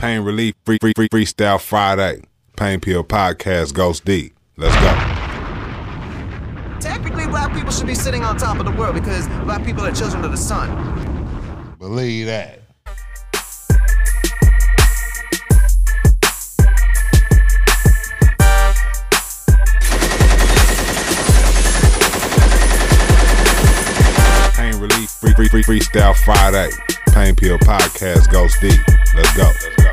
Pain Relief Free Free Free Freestyle Friday. Pain Pill Podcast Ghost D. Let's go. Technically, black people should be sitting on top of the world because black people are children of the sun. Believe that. Pain Relief Free Free Free Freestyle Friday. Pain Pill Podcast Ghost D. Let's go. Let's go.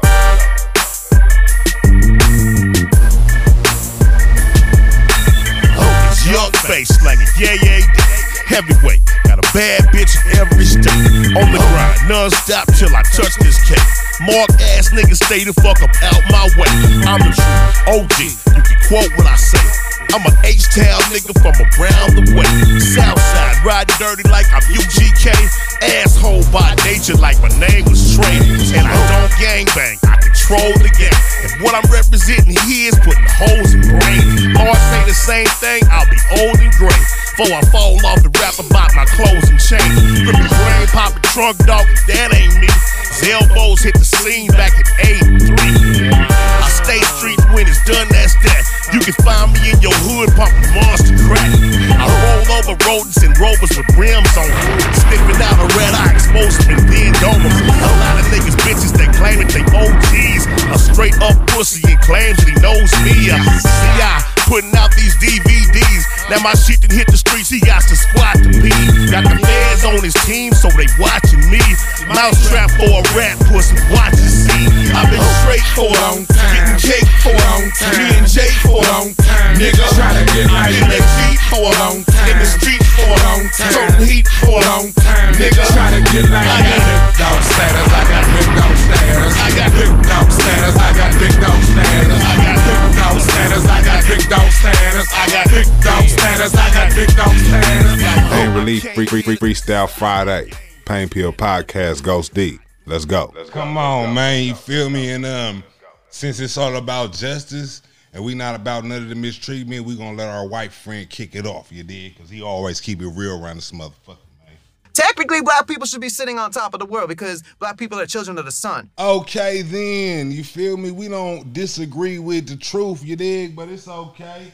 Slanging, yeah, yeah, yeah. Heavyweight, got a bad bitch every state. On the grind, non-stop till I touch this cake. Mark ass niggas stay the fuck up out my way. I'm the true OG, you can quote what I say. I'm a H-Town nigga from around the way. Southside, riding dirty like I'm UGK. Asshole by nature like my name was Trey. And I don't gangbang, I control the game. And what I'm representing here is putting holes in brain. Lord say the same thing, I'll be old and gray. Before I fall off and rap about my clothes and chain. Ripping brain, popping trunk dog, that ain't me. His elbows hit the scene back in 83. Stay street when it's done, that's that. You can find me in your hood pumping monster crack. I roll over rodents and rovers with rims on. Sniffing out a red eye, expose them and then over. A lot of niggas bitches that claim that they OGs. A straight up pussy and claims that he knows me. I see I putting out these DVDs. Now my shit done hit the streets, he got to squat to pee. Got the fans on his team, so they watching me. Mousetrap for a rap pussy, watch and see. I've been straight for a long time, getting cake for a long time, me and Jake for a long time, nigga. Try to get like in the. Jeep for a long time, in the street for a long time, time. heat for a long time, nigga. Try to get like Pain Relief Free Free Free Freestyle Friday. Pain Pill Podcast Ghost D. Let's go. Come on, man. You feel me? And um, since it's all about justice and we not about none of the mistreatment, we gonna let our white friend kick it off. You did? Cause he always keep it real around this motherfucker, man. Technically, black people should be sitting on top of the world because black people are children of the sun. Okay, then you feel me? We don't disagree with the truth, you dig? But it's okay.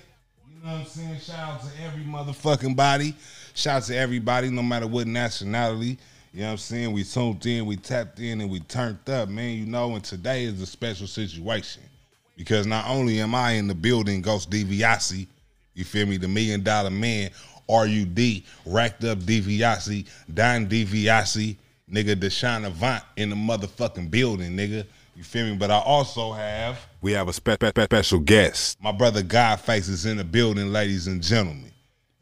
You know what I'm saying? Shout out to every motherfucking body. Shout out to everybody, no matter what nationality. You know what I'm saying? We tuned in, we tapped in, and we turned up, man. You know, and today is a special situation because not only am I in the building, Ghost DiBiase, you feel me, the million dollar man, RUD, racked up DiBiase, Don DiBiase, nigga, Deshaun Avant in the motherfucking building, nigga. You feel me? But I also have We have a spe- spe- special guest. my brother Godface is in the building, ladies and gentlemen.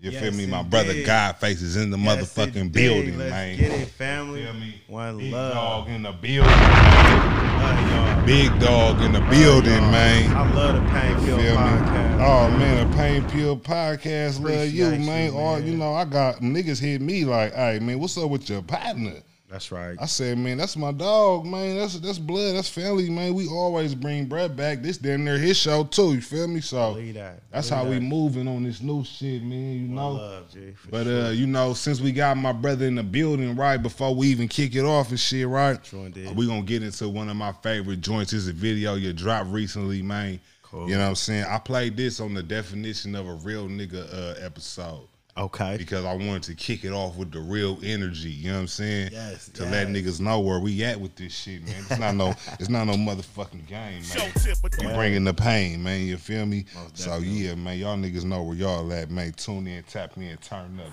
You feel me? My indeed. brother Godface is in the Yes, motherfucking indeed. building, Let's man. Get it, family. Feel me? One Big love. dog in the building. Love. Big dog in the building, man. I love the Pain Pill Feel me? podcast. Oh man, the Pain Pill podcast, love you, man. you, Or you know, I got niggas hit me like, hey man, what's up with your partner? That's right. I said, man, that's my dog, man. That's that's blood, that's family, man. We always bring Brett back. This damn near his show too. You feel me? So that. that's how we moving on this new shit, man. You know. love, G. But sure. uh, you know, since we got my brother in the building, right before we even kick it off and shit, right? True. We gonna get into one of my favorite joints. It's a video you dropped recently, man. Cool. You know what I'm saying? I played this on the definition of a real nigga uh, episode okay. because I wanted to kick it off with the real energy. You know what I'm saying? Yes, To let niggas know where we at with this shit, man. It's not no, it's not no motherfucking game, man. tip, but bringing the pain, man. You feel me? Most So definitely. yeah, man. Y'all niggas know where y'all at, man. Tune in, tap in, turn up,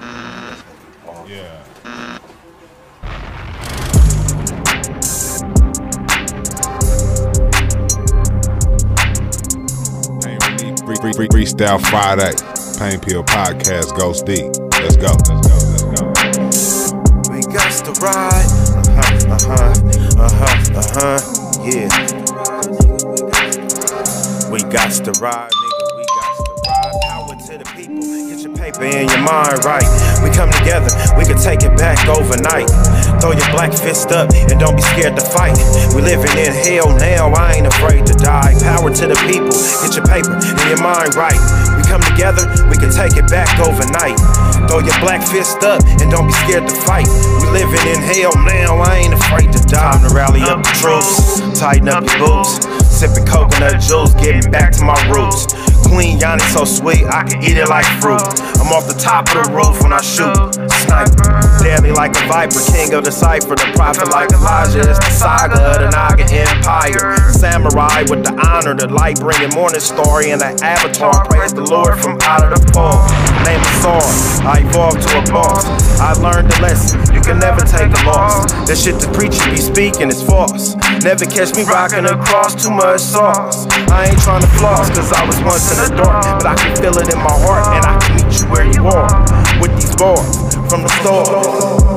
nigga. Yeah. Free Free Free Freestyle Friday. Pain Pill Podcast Ghost D. Let's go. Let's go. Let's go. We got to ride. Uh huh, uh huh, uh huh, uh huh, yeah. We got to ride, nigga. We got to ride. Power to the people. Get your paper and your mind right. We come together. We can take it back overnight. Throw your black fist up and don't be scared to fight. We living in hell now. I ain't afraid to die. Power to the people. Get your paper and your mind right. Come together. We can take it back overnight. Throw your black fist up and don't be scared to fight. We living in hell now. I ain't afraid to die. Time to rally up the troops. tighten up your boots. Sipping coconut juice, getting back to my roots. Queen Yanni so sweet, I can eat it like fruit. I'm off the top of the roof when I shoot. Sniper, deadly like a viper, king of the cipher, the prophet like Elijah. It's the saga of the Naga Empire. Samurai with the honor, the light bringing morning story, and the avatar. Praise the Lord from out of the fall. Name is Saul, I evolved to a boss. I learned the lesson, you can never take a loss. That shit the preacher be speaking is false. Never catch me rocking across too much sauce. I ain't trying to floss, cause I was once in the dark, but I can feel it in my heart, and I can meet you where you are. With these bars from the store.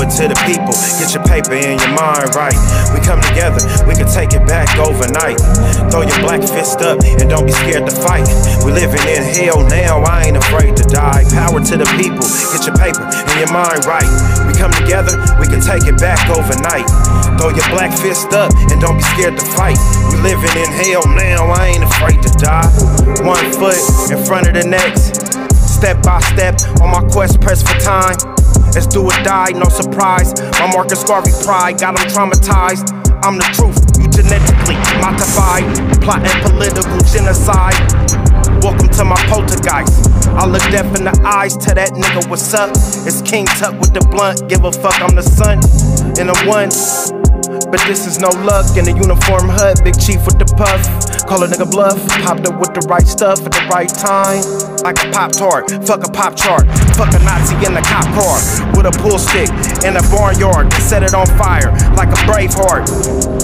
Power to the people, get your paper and your mind right. We come together, we can take it back overnight. Throw your black fist up and don't be scared to fight. We living in hell now, I ain't afraid to die. Power to the people, get your paper and your mind right. We come together, we can take it back overnight. Throw your black fist up and don't be scared to fight. We living in hell now, I ain't afraid to die. One foot in front of the next. Step by step on my quest, press for time. Let's do or die, no surprise. My Marcus Garvey pride got them traumatized. I'm the truth, you genetically modified. Plotting political genocide. Welcome to my poltergeist. I look deaf in the eyes, tell that nigga what's up. It's King Tut with the blunt, give a fuck, I'm the son. And I'm one. But this is no luck in a uniform hut, big chief with the puff. Call a nigga bluff, popped up with the right stuff at the right time. Like a pop tart, fuck a pop chart, fuck a Nazi in a cop car with a pool stick in a barnyard. Set it on fire like a brave heart.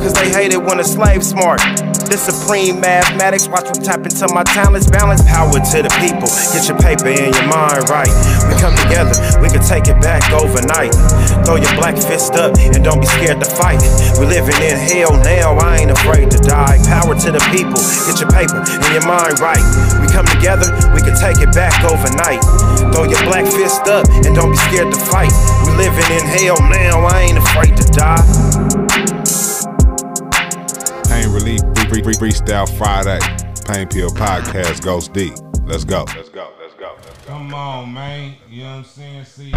Cause they hate it when a slave smart. This supreme mathematics, watch me tap into my talents, balance power to the people. Get your paper and your mind right. We come together, we can take it back overnight. Throw your black fist up and don't be scared to fight. We living in hell now, I ain't afraid to die. Power to the people, get your paper and your mind right. We come together, we can take it back overnight. Throw your black fist up and don't be scared to fight. We living in hell now, I ain't afraid to die. Pain Relief Free, free, free, Freestyle Friday. Pain Pill Podcast Ghost D. Let's go. Let's go. Let's go. Let's go. Come on, man. You know what I'm saying? See, the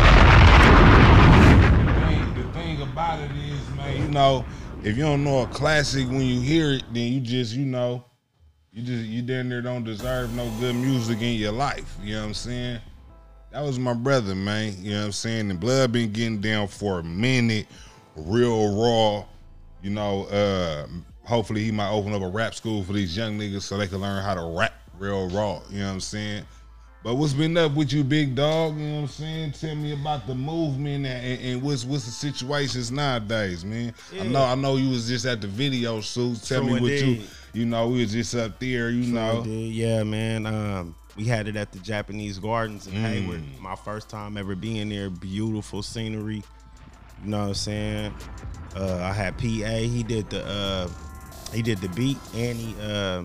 thing, the thing about it is, man, you know, if you don't know a classic when you hear it, then you just, you know, you just, you down there don't deserve no good music in your life. You know what I'm saying? That was my brother, man. You know what I'm saying? And Blood been getting down for a minute, real raw. You know, uh, hopefully he might open up a rap school for these young niggas so they can learn how to rap real raw. You know what I'm saying? But what's been up with you, big dog? You know what I'm saying? Tell me about the movement and, and, what's what's the situations nowadays, man. I know I know you was just at the video shoot. Tell True me what you indeed. you know, we was just up there, you know. Dude, yeah, man. Um, we had it at the Japanese Gardens in Mm. Hayward. My first time ever being there. Beautiful scenery. You know what I'm saying? Uh, I had PA. He did the uh, he did the beat and he uh,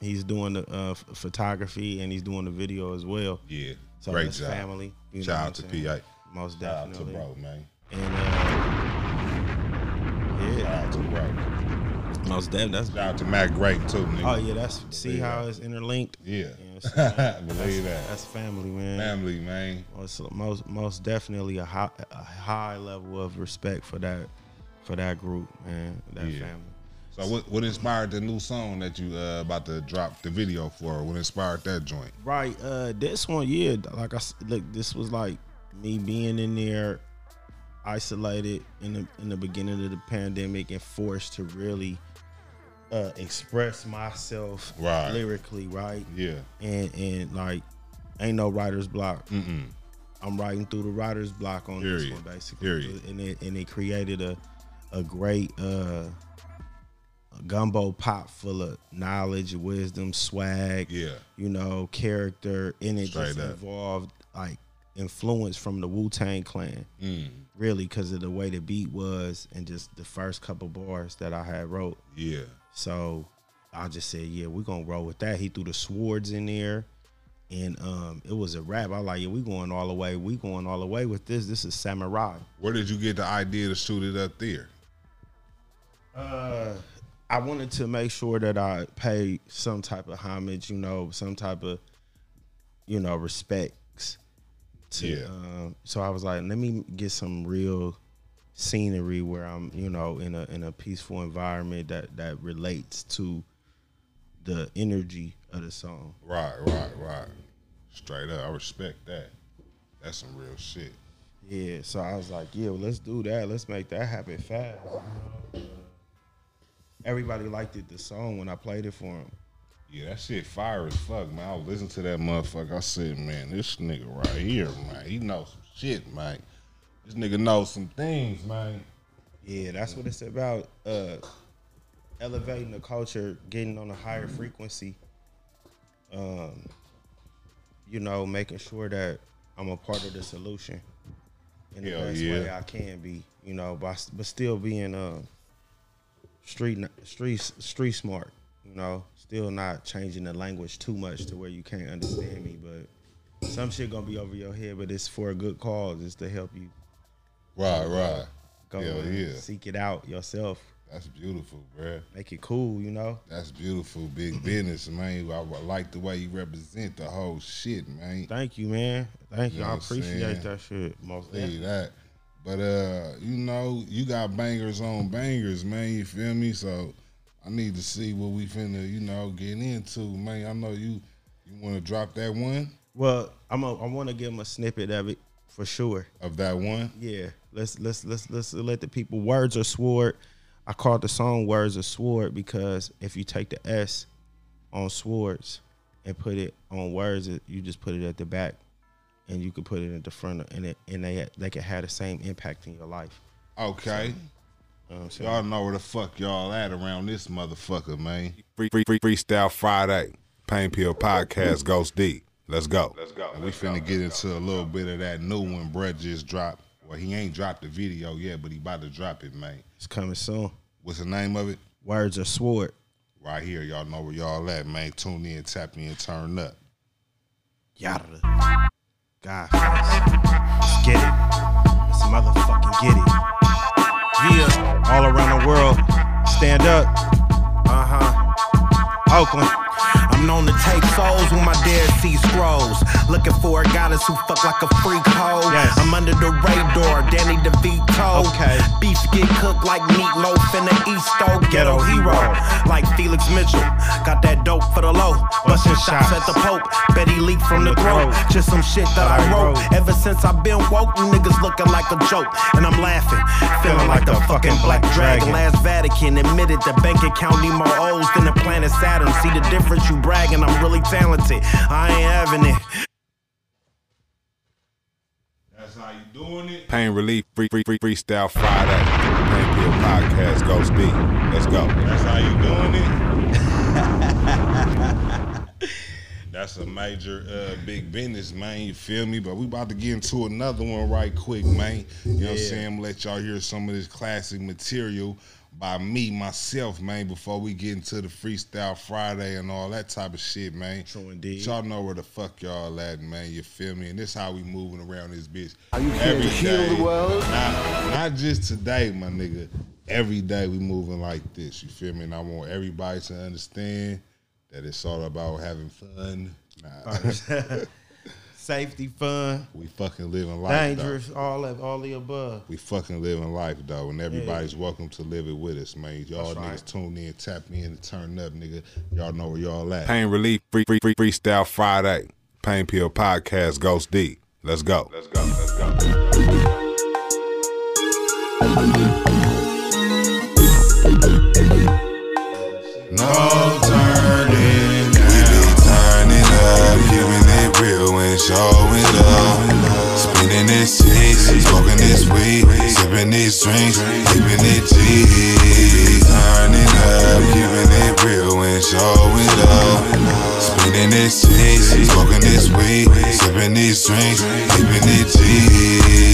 he's doing the uh, ph- photography and he's doing the video as well. Yeah. So Great that's job. family. You Shout out to I'm saying? PA. Most Shout out to bro, man. And uh, Shout yeah, out to bro. most definitely. That's Shout out to Mac Great too, nigga. oh yeah. That's see how it's interlinked. Yeah. You know? Believe that. That's family, man. Family, man. Most, most most definitely a high, a high level of respect for that for that group, man. That Yeah. family. So what what inspired the new song that you uh, about to drop the video for? What inspired that joint? Right. Uh, this one, yeah. Like I look, this was like me being in there, isolated in the in the beginning of the pandemic, and forced to really uh, express myself Right. lyrically, right? Yeah. And and like, ain't no writer's block. Mm-mm. I'm writing through the writer's block on this one, basically. Period. And it and it created a a great uh gumbo pot full of knowledge, wisdom, swag, Yeah. you know, character, and it Straight just up. involved like influence from the Wu Tang Clan, Mm. really, because of the way the beat was and just the first couple bars that I had wrote. Yeah. So I just said, yeah, we're gonna roll with that. He threw the swords in there. And um, it was a rap. I like, yeah, we going all the way. We going all the way with this. This is samurai. Where did you get the idea to shoot it up there? Uh, I wanted to make sure that I paid some type of homage, you know, some type of, you know, respects To, Yeah. Um, so I was like, let me get some real scenery where I'm, you know, in a in a peaceful environment that that relates to the energy of the song. Right, right, right. Straight up, I respect that. That's some real shit. Yeah, so I was like, yeah, well, let's do that. Let's make that happen fast. you know? Everybody liked it, the song when I played it for him. Yeah, that shit fire as fuck, man. I was listening to that motherfucker. I said, man, this nigga right here, man, he knows some shit, man. This nigga knows some things, man. Yeah, that's what it's about. Uh, elevating the culture, getting on a higher frequency. Um, you know, making sure that I'm a part of the solution in the Hell best yeah. way I can be. You know, but but still being uh, street street street smart. You know, still not changing the language too much to where you can't understand me. But some shit gonna be over your head, but it's for a good cause. It's to help you Right, right. go yeah. seek it out yourself. That's beautiful, bruh. Make it cool, you know. That's beautiful, big business, man. I, I like the way you represent the whole shit, man. Thank you, man. Thank you. You know I appreciate that shit. Most See that. But uh, you know, you got bangers on bangers, man. You feel me? So I need to see what we finna, you know, get into, man. I know you you wanna drop that one Well, I'm a, I want to give them a snippet of it for sure. of that one. Yeah, let's let's let's let's let the people. Words are sword. I called the song "Words are Sword" because if you take the S on swords and put it on words, you just put it at the back, and you could put it at the front, and it and they they can have the same impact in your life. Okay. You know what I'm saying? Y'all know where the fuck y'all at around this motherfucker, man. Free, free, free, freestyle Friday. Pain Pill Podcast Ghost D. Let's go. Let's go. And we finna get into a little bit of that new one Brett just dropped. Well, he ain't dropped the video yet, but he about to drop it, man. It's coming soon. What's the name of it? Words are sword. Right here. Y'all know where y'all at, man. Tune in, tap in, turn up. Yada. God, let's get it. Let's motherfucking get it. Yeah, all around the world, stand up. Uh huh. Oakland, I'm known to take souls when my Dead Sea scrolls. Looking for a goddess who fuck like a freak hoe. Yes. I'm under the radar, Danny DeVito. Okay. Beef get cooked like meatloaf in the East Oak. Ghetto hero, like Felix Mitchell. Got that dope for the low. Busting shots at the Pope. Betty leak from the throat. Just some shit that I wrote. Ever since I've been woke, you niggas looking like a joke. And I'm laughing, feeling like the fucking black dragon. Last Vatican admitted the bank account need more O's than the planet Saturn. See the difference? You bragging, I'm really talented. I ain't having it. That's how you doing it? Pain Relief Free, free, free, Freestyle Friday. Pain Pill Podcast Ghost D. Let's go. That's how you doing it? That's a major uh, big business, man. You feel me? But we about to get into another one right quick, man. You know what I'm saying? Let y'all hear some of this classic material by me, myself, man, before we get into the Freestyle Friday and all that type of shit, man. True indeed. Y'all know where the fuck y'all at, man. You feel me? And this how we moving around this bitch. Are you Every to heal the world? Not, not just today, my nigga. Every day we moving like this. You feel me? And I want everybody to understand that it's all about having fun. Nah, safety, fun, we fucking living life. Though. dangerous, all of all the above. We fucking living life though, and everybody's welcome to live it with us, man. Y'all That's niggas right. tune in, tap me in, and turn up, nigga. Y'all know where y'all at. Pain Relief Free, free, free, Freestyle Friday. Pain Pill Podcast Ghost D. Let's go. Let's go. Let's go. No this weed, sipping these drinks, keeping it G. Turning up, keeping it real and showing love. Spinning this cheese, smoking this weed, sipping these drinks, keeping it G.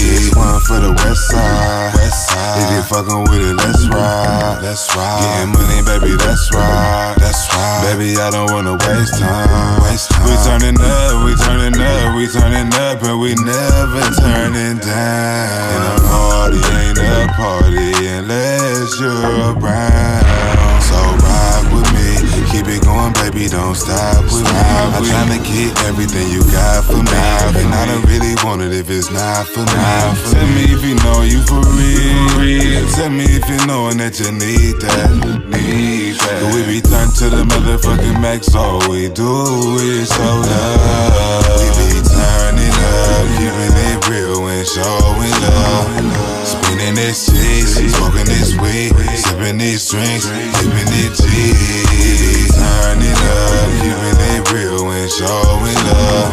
This one for the west side. West side. If you fucking with it, let's ride. Let's ride. Getting money, baby, that's right. That's right. Baby, I don't wanna waste time. Waste time. We turning up, we turning up, we turning up, and we never turning down. And a party ain't a party unless you're around. So ride with me, keep it going, baby, don't stop with me. I'm trying to get everything you got for me. And I don't really want it if it's not for me. Tell me if you know you for real. Tell me if you knowing that you need that. Need that. We be turned to the motherfucking max, all we do is so love. We be turning up, keeping it real and showing love. Spinning this cheese, smoking this weed, sipping these drinks, keeping it G. Turning up, keeping it real and showing love.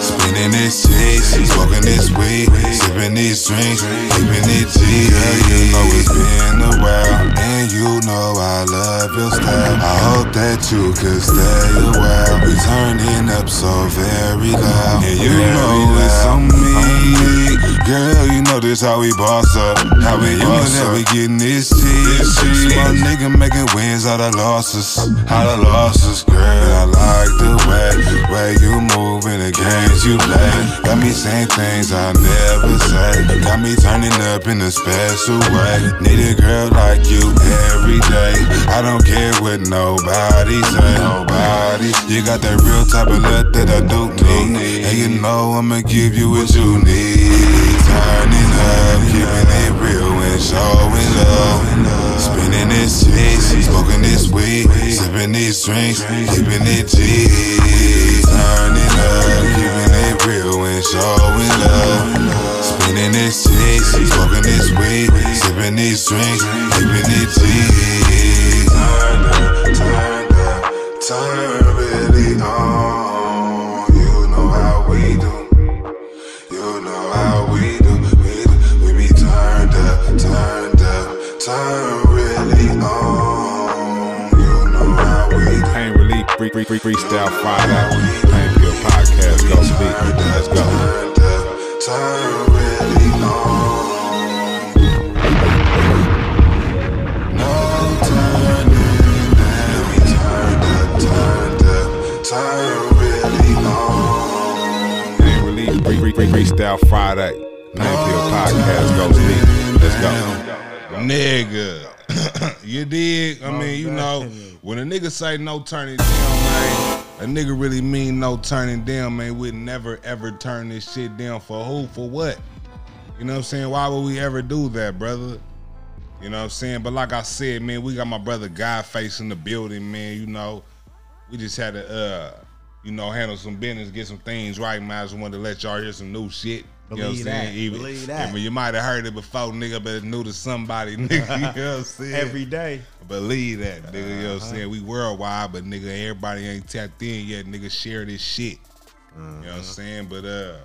Spinning this cheese, smoking this weed, sipping these drinks, keeping it G. Yeah, you know it's been a while, and you know I love your style. I hope that you could stay a while. We turning up so very loud, and you know it's on me. Girl, you know this how we boss up. How we know that we getting this cheese. My nigga making wins out of losses, out of losses, girl. I like the way, way you move in the games you play. Got me saying things I never say. Got me turning up in a special way. Need a girl like you every day. I don't care what nobody say. Nobody. You got that real type of love that I do need. And you know I'ma give you what you need. Turning up, keeping it real and showing love. Spinning this cheese, smoking this weed, sipping these drinks, keeping it G. Turning up, keeping it real and showing love. Spinning this cheese, smoking this weed, sipping these drinks, keeping it G. Turn up, turn up, turn really turn really on. You know how we. Pain relief, free, free, free, freestyle Friday. Pain Pill Podcast, Ghost D. Let's go. Turn really on. No turning back. We turned up, turned up, turn really on. Pain relief, free, free, free, freestyle Friday. Pain Podcast, Ghost D. Let's go. Nigga. you dig? I mean, you know, when a nigga say no turning down, man, a nigga really mean no turning down, man. We'd never ever turn this shit down for who? For what? You know what I'm saying? Why would we ever do that, brother? You know what I'm saying? But like I said, man, we got my brother Godface in the building, man. You know, we just had to, uh, you know, handle some business, get some things right. Might as well wanted to let y'all hear some new shit. You know what I'm Believe saying? that. Even, Believe that. I mean, you might have heard it before, nigga, but it's new to somebody, nigga. You know what I'm saying? Every day. Believe that, nigga. You know what Uh-huh. I'm saying? We worldwide, but nigga, everybody ain't tapped in yet. Nigga, share this shit. You know what Uh-huh. I'm saying? But uh,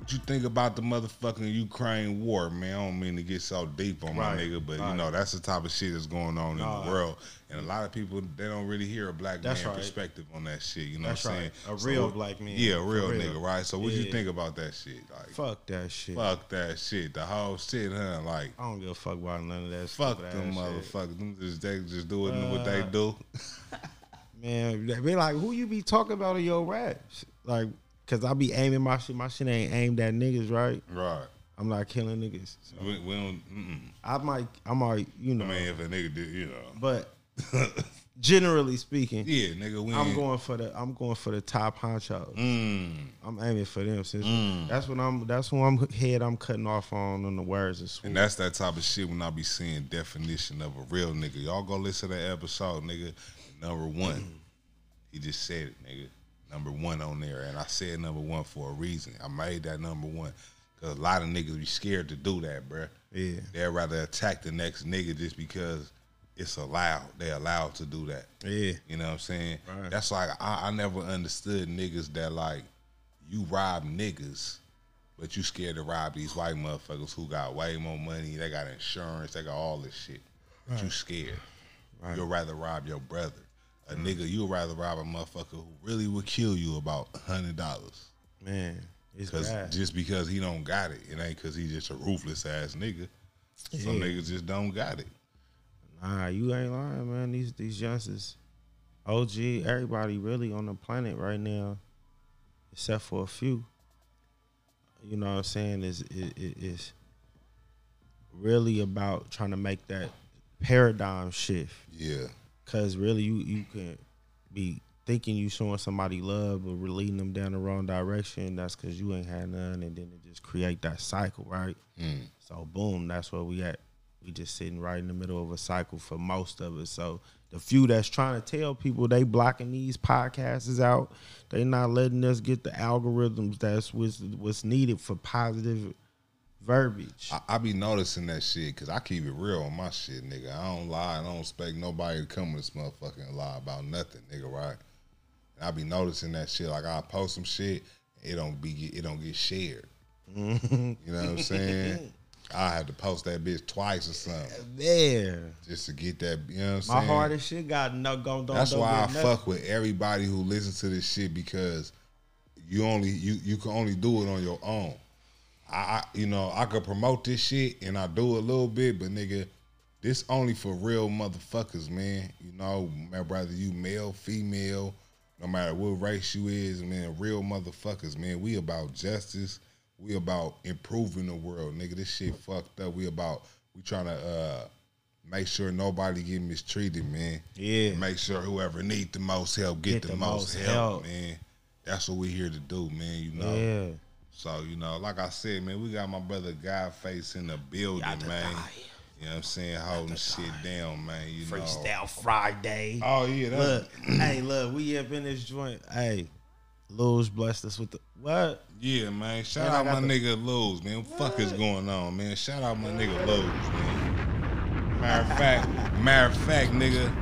what you think about the motherfucking Ukraine war, man? I don't mean to get so deep on my nigga, but you know that's the type of shit that's going on in the world, and a lot of people they don't really hear a black man right. perspective on that shit. You know That's what I'm saying? A So real black man, Yeah, a real, real. nigga, right? So what you think about that shit? Like, Fuck that shit. fuck that shit. The whole shit, huh? Like. I don't give a fuck about none of that. Fuck them motherfuckers. Them just they just do it what they Uh, do. Man, they be like, who you be talking about in your raps? Like, cause I be aiming my shit. My shit ain't aimed at niggas, right? Right. I'm not killing niggas. So We, we don't. Mm-mm. I might, I might, you know. I mean, if a nigga did, you know. but generally speaking, Yeah, nigga, we. I'm going for the, I'm going for the top honchos. Mm, I'm aiming for them. Since Mm. that's what I'm, that's who I'm head I'm cutting off on on the words sweet. and that's that type of shit when I be seeing definition of a real nigga. Y'all go listen to that episode, nigga. Number one, he just said it, nigga. Number one on there, and I said number one for a reason. I made that number one because a lot of niggas be scared to do that, bruh. Yeah. They'd rather attack the next nigga just because it's allowed. They allowed to do that. Yeah. You know what I'm saying? Right. That's like I, I never understood niggas that like you rob niggas, but you scared to rob these white motherfuckers who got way more money, they got insurance, they got all this shit. But you scared. You'll rather rob your brother. A nigga, you would rather rob a motherfucker who really would kill you about a hundred dollars. Man, it's Cause bad. just because he don't got it, it ain't cause he just a ruthless ass nigga. Some Yeah. niggas just don't got it. Nah, you ain't lying, man. These these youngsters, OG, everybody really on the planet right now, except for a few. You know what I'm saying? Is it, it, it's really about trying to make that paradigm shift. Yeah. Cause really, you you can be thinking you showing somebody love, but we're leading them down the wrong direction. That's because you ain't had none, and then it just create that cycle, right? Mm. So boom, that's where we at. We just sitting right in the middle of a cycle for most of us. So the few that's trying to tell people they blocking these podcasts out, they not letting us get the algorithms that's what's, what's needed for positive verbiage. I, I be noticing that shit because I keep it real on my shit, nigga. I don't lie. I don't expect nobody to come with this motherfucking lie about nothing, nigga. Right? And I be noticing that shit. Like I post some shit, it don't be it don't get shared. You know what I'm saying? I had to post that bitch twice or something yeah, just to get that. You know what I'm my saying? hardest shit got no go. Don't, That's don't why I nothing. fuck with everybody who listens to this shit because you only you you can only do it on your own. I, I you know I could promote this shit and I do a little bit, but nigga, this only for real motherfuckers, man. You know, whether you male, female, no matter what race you is, man, real motherfuckers, man. We about justice. We about improving the world, nigga. This shit fucked up. We about we trying to uh make sure nobody get mistreated, man. Yeah. Make sure whoever need the most help get, the, most, help, help. man. That's what we here to do, man. You know. Yeah. So you know, like I said, man, we got my brother Godface in the building, man. die. You know what I'm saying? Holding shit down, man. You know. Freestyle Friday. Oh yeah, that's, Look, hey, look, we up in this joint. Hey, Luz blessed us with the what? yeah, man. Shout Man, out my the- nigga Luz, man. What the fuck is going on, man? Shout out my nigga Luz, man. Matter of fact, matter of fact, nigga.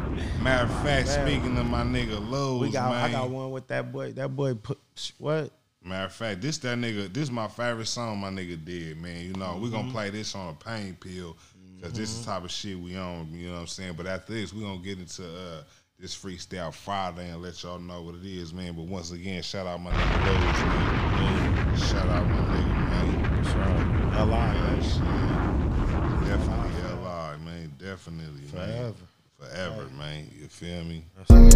Matter of fact, Man. speaking of my nigga Luz, We got man. I got one with that boy. That boy put what? Matter of fact, this that nigga, this my favorite song my nigga did, man. You know, we Mm-hmm. gonna play this on a pain pill because this is the type of shit we on, you know what I'm saying? But after this, we gonna get into uh this freestyle Friday and let y'all know what it is, man. But once again, shout out my nigga Lowe's, man. Shout out my nigga, man. Sure. Alive, That man. shit. Definitely LI, man. Definitely, man. Forever. Forever, man. You feel me? Free,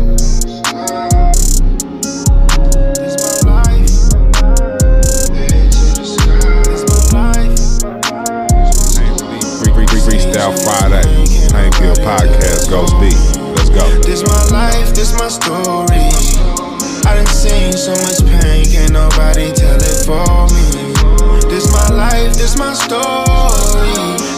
free, free, freestyle Friday. Pain Podcast Ghost D. Let's go. This my life, this my story. I done seen so much pain, can't nobody tell it for me. This my life, this my story.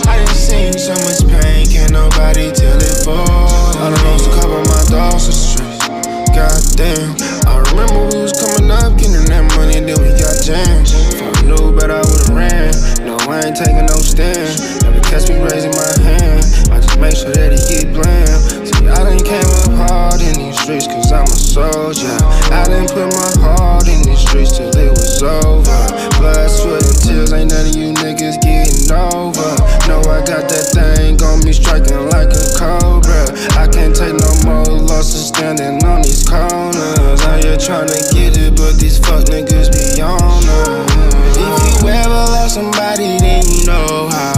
I done seen so much pain, can't nobody tell it for me. I lost a couple of my dogs to streets. Goddamn, I remember we was coming up, getting that money, then we got jammed. If I knew better, I would've ran. No, I ain't taking no stand. Never catch me raising my hand. I just make sure that it get bland. I done came up hard in these streets, cause I'm a soldier. I done put my heart in these streets till it was over. Blood, sweat, and tears, ain't none of you niggas getting over. No, I got that thing on me striking like a cobra. I can't take no more losses standing on these corners. Out here trying to get it, but these fuck niggas be on us. If you ever lost somebody, then you know how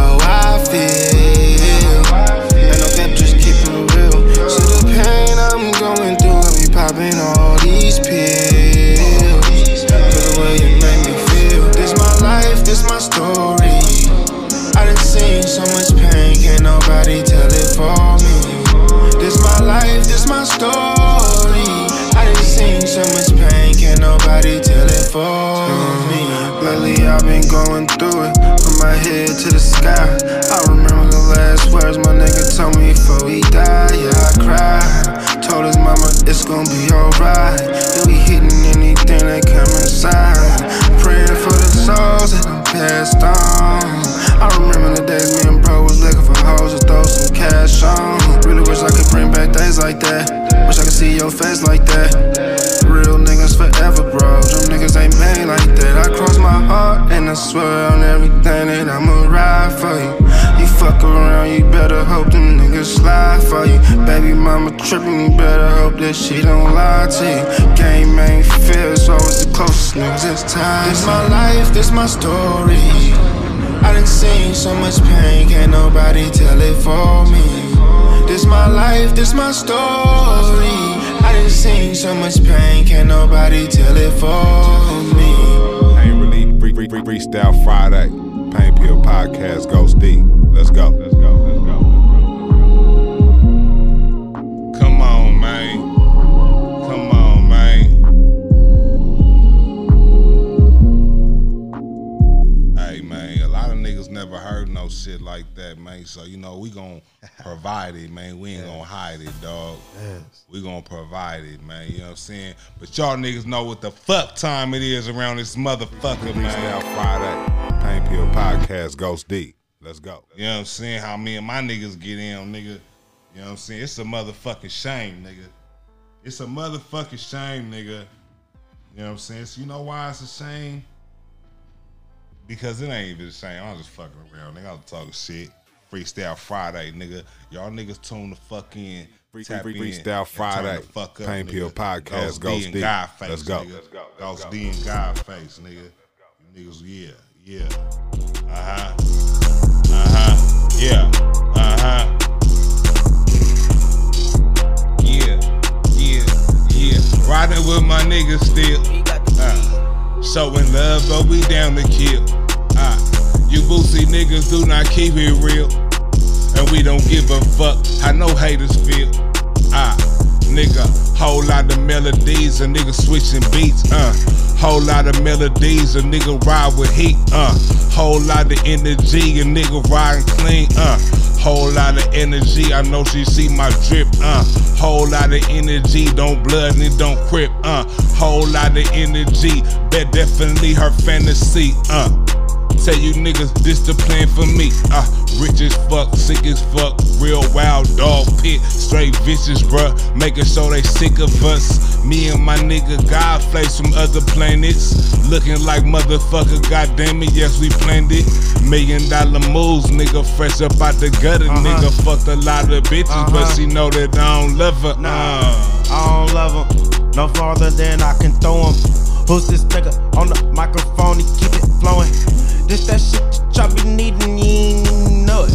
my story. I done seen so much pain, can't nobody tell it for me. This my life, this my story. I done seen so much pain, can't nobody tell it for me. Pain Relief free, free, free, Freestyle Friday. Pain Pill Podcast Ghost D. Let's go. Let's go. That, man. So you know we gonna provide it, man. We ain't gonna hide it, dog. Yes. We gonna provide it, man. You know what I'm saying? But y'all niggas know what the fuck time it is around this motherfucker, man. Freestyle Friday. Pain Pill Podcast. Ghost D. Let's go. You know what I'm saying? How me and my niggas get in, nigga. You know what I'm saying? It's a motherfucking shame, nigga. It's a motherfucking shame, nigga. You know what I'm saying? So you know why it's a shame? Because it ain't even a shame. I'm just fucking around, nigga. I'm talking shit. Freestyle Friday, nigga. Y'all niggas tune the fuck in. Free- tap free- in, Freestyle and Friday. the fuck up, Pain nigga. Pill Podcast, Ghost, Ghost D and. Godface, Let's go. nigga. Let's go. Let's Ghost go. D and Godface, nigga. You niggas, yeah, yeah. Uh-huh. Uh-huh. Yeah. Uh-huh. Yeah. Yeah. Yeah. Riding with my niggas still. Uh, showing love, but we down to kill. You boozy niggas do not keep it real. And we don't give a fuck how no haters feel. Ah, nigga, whole lot of melodies, a nigga switching beats, uh. Whole lot of melodies, a nigga ride with heat, uh. Whole lot of energy, a nigga riding clean, uh. Whole lot of energy, I know she see my drip, uh. Whole lot of energy, don't blood and don't crip, uh. Whole lot of energy, bet definitely her fantasy, uh. Tell you niggas this the plan for me. Uh, rich as fuck, sick as fuck, real wild dog pit, straight vicious, bruh. Making sure they sick of us. Me and my nigga God Godface from other planets. Looking like motherfucker, goddamn it, yes, we planned it. Million dollar moves, nigga, fresh up out the gutter, nigga. Fucked a lot of bitches, but Uh-huh. she know that I don't love her. Nah, Uh. I don't love him. No farther than I can throw him. Who's this nigga on the microphone? He keep it flowing. This that shit y'all be needing, you ain't know it.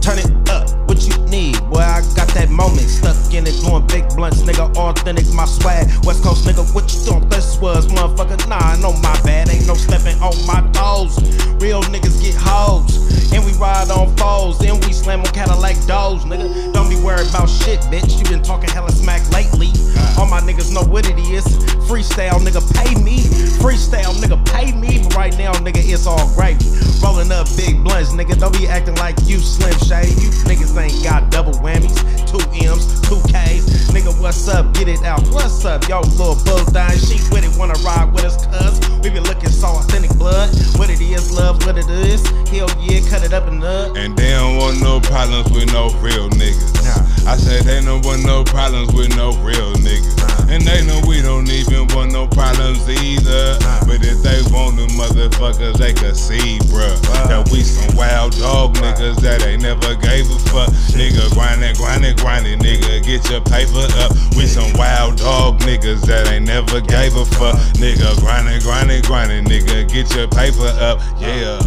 Turn it up, what you need? Boy, I got that moment stuck in it, doing big blunts, nigga. Authentic, my swag. West Coast nigga, what you doing? This was motherfucker. Nah, no, my bad. Ain't no stepping on my toes. Real niggas get hoes. And we ride on foes. And we slam on Cadillac doors, nigga. Worried about shit, bitch. You been talking hella smack lately. All my niggas know what it is. Freestyle, nigga, pay me. Freestyle, nigga, pay me. But right now, nigga, it's all gravy. Rolling up big blunts, nigga. Don't be acting like you slim shade. You niggas ain't got double whammies. Two M's, two K's. Nigga, what's up? Get it out. What's up, yo, little bull dying? She with it, wanna ride with us, cuz. We be looking so authentic blood. What it is, love, what it is. Hell yeah, cut it up and up. And they don't want no problems with no real niggas. I said they don't want no problems with no real niggas. And they know we don't even want no problems either. But if they want the motherfuckers, they can see, bruh. That we some wild dog niggas that ain't never gave a fuck. Nigga grinding, grinding, grinding, nigga, get your paper up. We some wild dog niggas that ain't never gave a fuck. Nigga grinding, grinding, grinding, nigga, get your paper up. Yeah.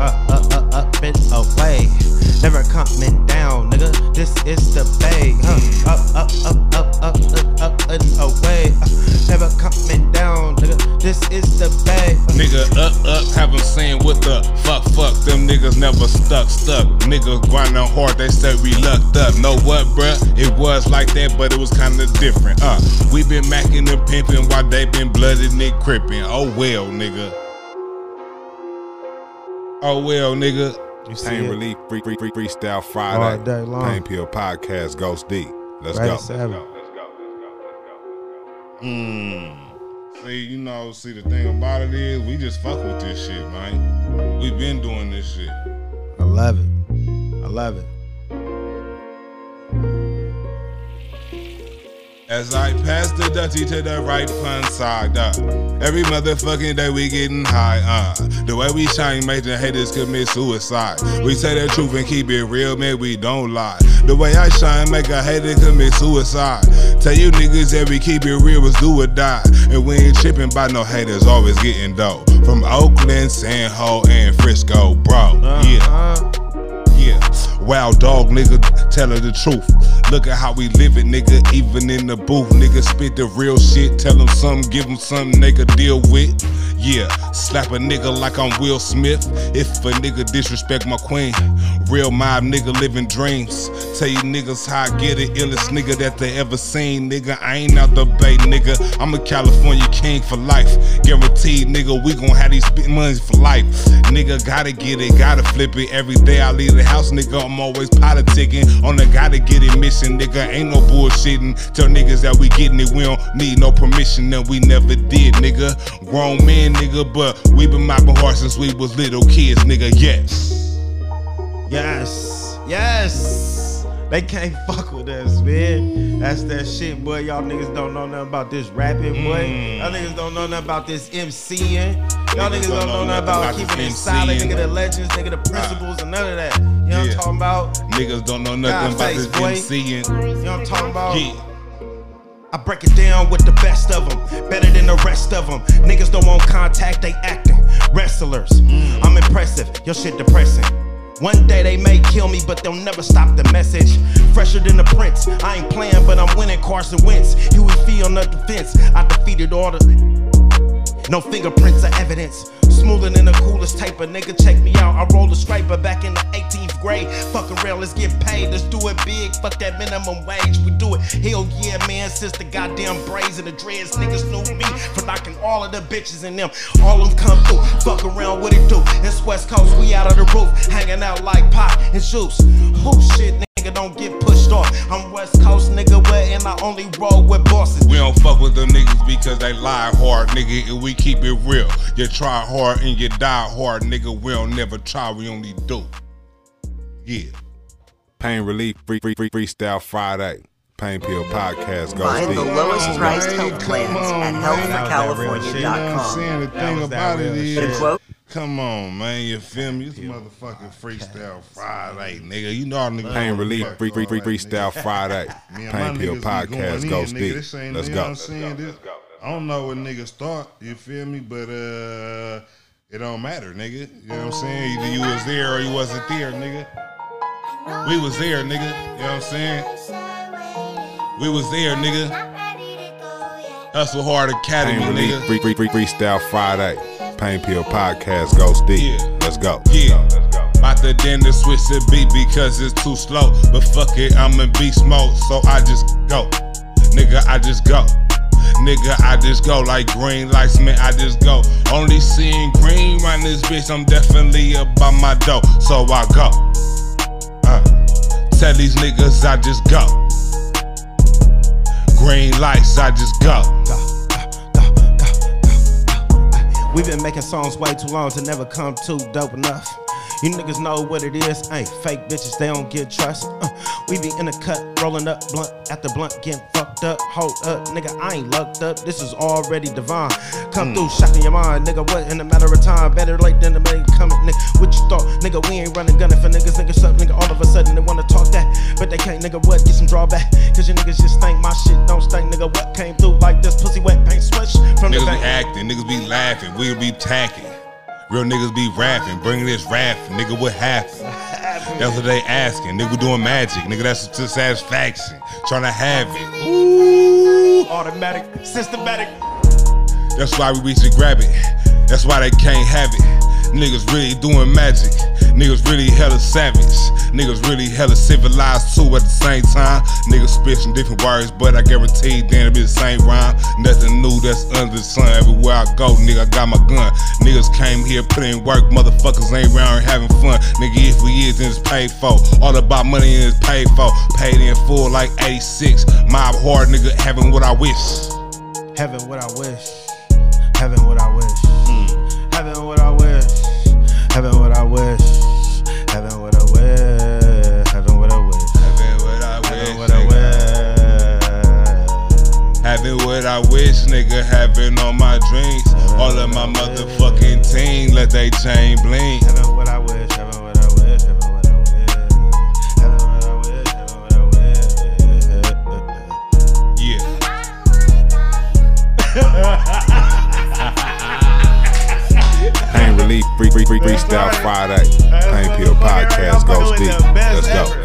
Up, up, up, up and away. Never coming down, nigga. This is the bay. Huh? Up, up, up, up, up, up, up and away. Uh, never coming down, nigga. This is the bay. Nigga up, up, have 'em saying what the fuck, fuck. Them niggas never stuck, stuck. Niggas grinding hard, they said we lucked up. Know what, bruh? It was like that, but it was kinda different. Uh, we been macking and pimping while they been blooded and crippin'. Oh well, nigga. Oh well, nigga. You see Pain it? Relief Free, free, free, Freestyle All Friday. day long. Pain Pill Podcast. Ghost D. Let's Right go. at seven. Mm. See, you know, see the thing about it is we just fuck with this shit, man. We been doing this shit. I love it. I love it. As I pass the dirty to the right front side, uh, every motherfucking day we getting high, uh. The way we shine make the haters commit suicide. We say the truth and keep it real, man, we don't lie. The way I shine make a hater commit suicide. Tell you niggas that we keep it real was do or die. And we ain't tripping by no haters, always getting dough. From Oakland, San Ho, and Frisco, bro. Yeah. Wild dog, nigga, tell her the truth. Look at how we live it, nigga, even in the booth. Nigga, spit the real shit, tell them something, give them something could deal with. Yeah, slap a nigga like I'm Will Smith. If a nigga disrespect my queen, real mob nigga living dreams. Tell you niggas how I get it, illest nigga that they ever seen. Nigga, I ain't out the bay, nigga. I'm a California king for life. Guaranteed, nigga, we gon' have these monies for life. Nigga, gotta get it, gotta flip it. Every day I leave the house, nigga, I'm always politicking. On the gotta get it mission, nigga. Ain't no bullshitting. Tell niggas that we getting it, we don't need no permission, and we never did, nigga. Grown men, nigga, but we been mopping hard since we was little kids, nigga. Yes. Yes, yes. They can't fuck with us, man. That's that shit, boy. Y'all niggas don't know nothing about this rapping, boy. Mm. Y'all niggas don't know nothing about this MCing. Y'all niggas don't know nothing about keeping it silent, nigga. The legends, nigga. The principles, and none of that. You know what I'm talking about? Niggas don't know nothing about this Godface, boy. MCing. You know what I'm talking about? Yeah. I break it down with the best of them, better than the rest of them. Niggas don't want contact, they acting. Wrestlers, mm. I'm impressive, your shit depressing. One day they may kill me, but they'll never stop the message. Fresher than the prince, I ain't playing, but I'm winning Carson Wentz. Huey P on the defense, I defeated all the. No fingerprints or evidence. Smoother than the coolest type of Nigga, check me out. I rolled a scraper back in the 18th grade. Fuck around, let's get paid. Let's do it big. Fuck that minimum wage. We do it. Hell yeah, man. Since the goddamn braids and the dreads, niggas knew me for knocking all of the bitches in them. All of them come through. Fuck around, what it do? It's West Coast, we out of the roof. Hanging out like pop and juice. Who shit, nigga, don't get pushed off. I'm West Coast, nigga, where and I only roll with bosses. We don't fuck with them niggas because they lie hard, nigga, and we keep it real. You try hard and you die hard, nigga. We don't never try, we only do. Yeah. Pain Relief Free Free Free Freestyle Friday. Pain Pill Podcast goes Find the lowest priced Hey, health come plans on, at man. You know what I'm healthforcalifornia.com. saying? The thing about it real is, shit. Quote, come on, man, you feel me? It's motherfucking Freestyle Friday, nigga. You know all niggas. Pain Relief Free Free Free all that, Freestyle nigga. Friday. Pain Pill Podcast going goes in, deep. Nigga. This Let's go. know what I'm saying? This- I don't know when niggas start, you feel me? But uh it don't matter, nigga. You know what I'm saying? Either you was there or you wasn't there, nigga. We was there, nigga. You know what I'm saying? We was there, nigga. Hustle Hard Academy, Pain Relief nigga. Free Free Free Freestyle Friday. Pain Pill Podcast goes deep. Yeah. Let's go. Yeah. About to then to switch the beat because it's too slow. But fuck it, I'm in beast mode, so I just go. Nigga, I just go. Nigga, I just go like green lights, man. I just go. Only seeing green around this bitch, I'm definitely about my dough, so I go. Uh, tell these niggas I just go. Green lights, I just go. We've been making songs way too long to never come too dope enough. You niggas know what it is. Ain't fake bitches, they don't get trust. Uh, we be in the cut, rolling up blunt after blunt, getting fucked up. Hold up, nigga, I ain't lucked up. This is already divine. Come through, shocking your mind, nigga. What in a matter of time? Better late than the main coming, nigga. What you thought, nigga? We ain't running gunning for niggas, niggas up, nigga. All of a sudden they wanna talk that, but they can't, nigga. What? Get some drawback, cause you niggas just think my shit don't stink, nigga. What came through like this acting, niggas be laughing, we be tacking. Real niggas be rapping, bringing this rap, nigga, what happened? That's what they asking. Nigga, we doing magic, nigga, that's to satisfaction. Trying to have it. Ooh. Automatic, systematic. That's why we reach and grab it. That's why they can't have it. Niggas really doing magic. Niggas really hella savage. Niggas really hella civilized too at the same time. Niggas spit some different words, but I guarantee then it be the same rhyme. Nothing new that's under the sun. Everywhere I go, nigga, I got my gun. Niggas came here, put in work. Motherfuckers ain't around here having fun. Nigga, if we is, then it's paid for. All about money and it's paid for. Paid in full like 86. Mob hard, nigga, having what I wish. Heaven, what I wish. Heaven, what I wish. Hmm. Heaven, what I wish. Heaven, what nigga. Having what I wish, nigga. Having all my dreams. All of my motherfucking team. Let they chain bling. Heaven, what I wish. Heaven, what I wish. Heaven, what I wish. Heaven, what I wish. Heaven, what I wish. Yeah. Pain Relief Free Free Free Freestyle Friday. Pain Pill Podcast goes deep. Let's go.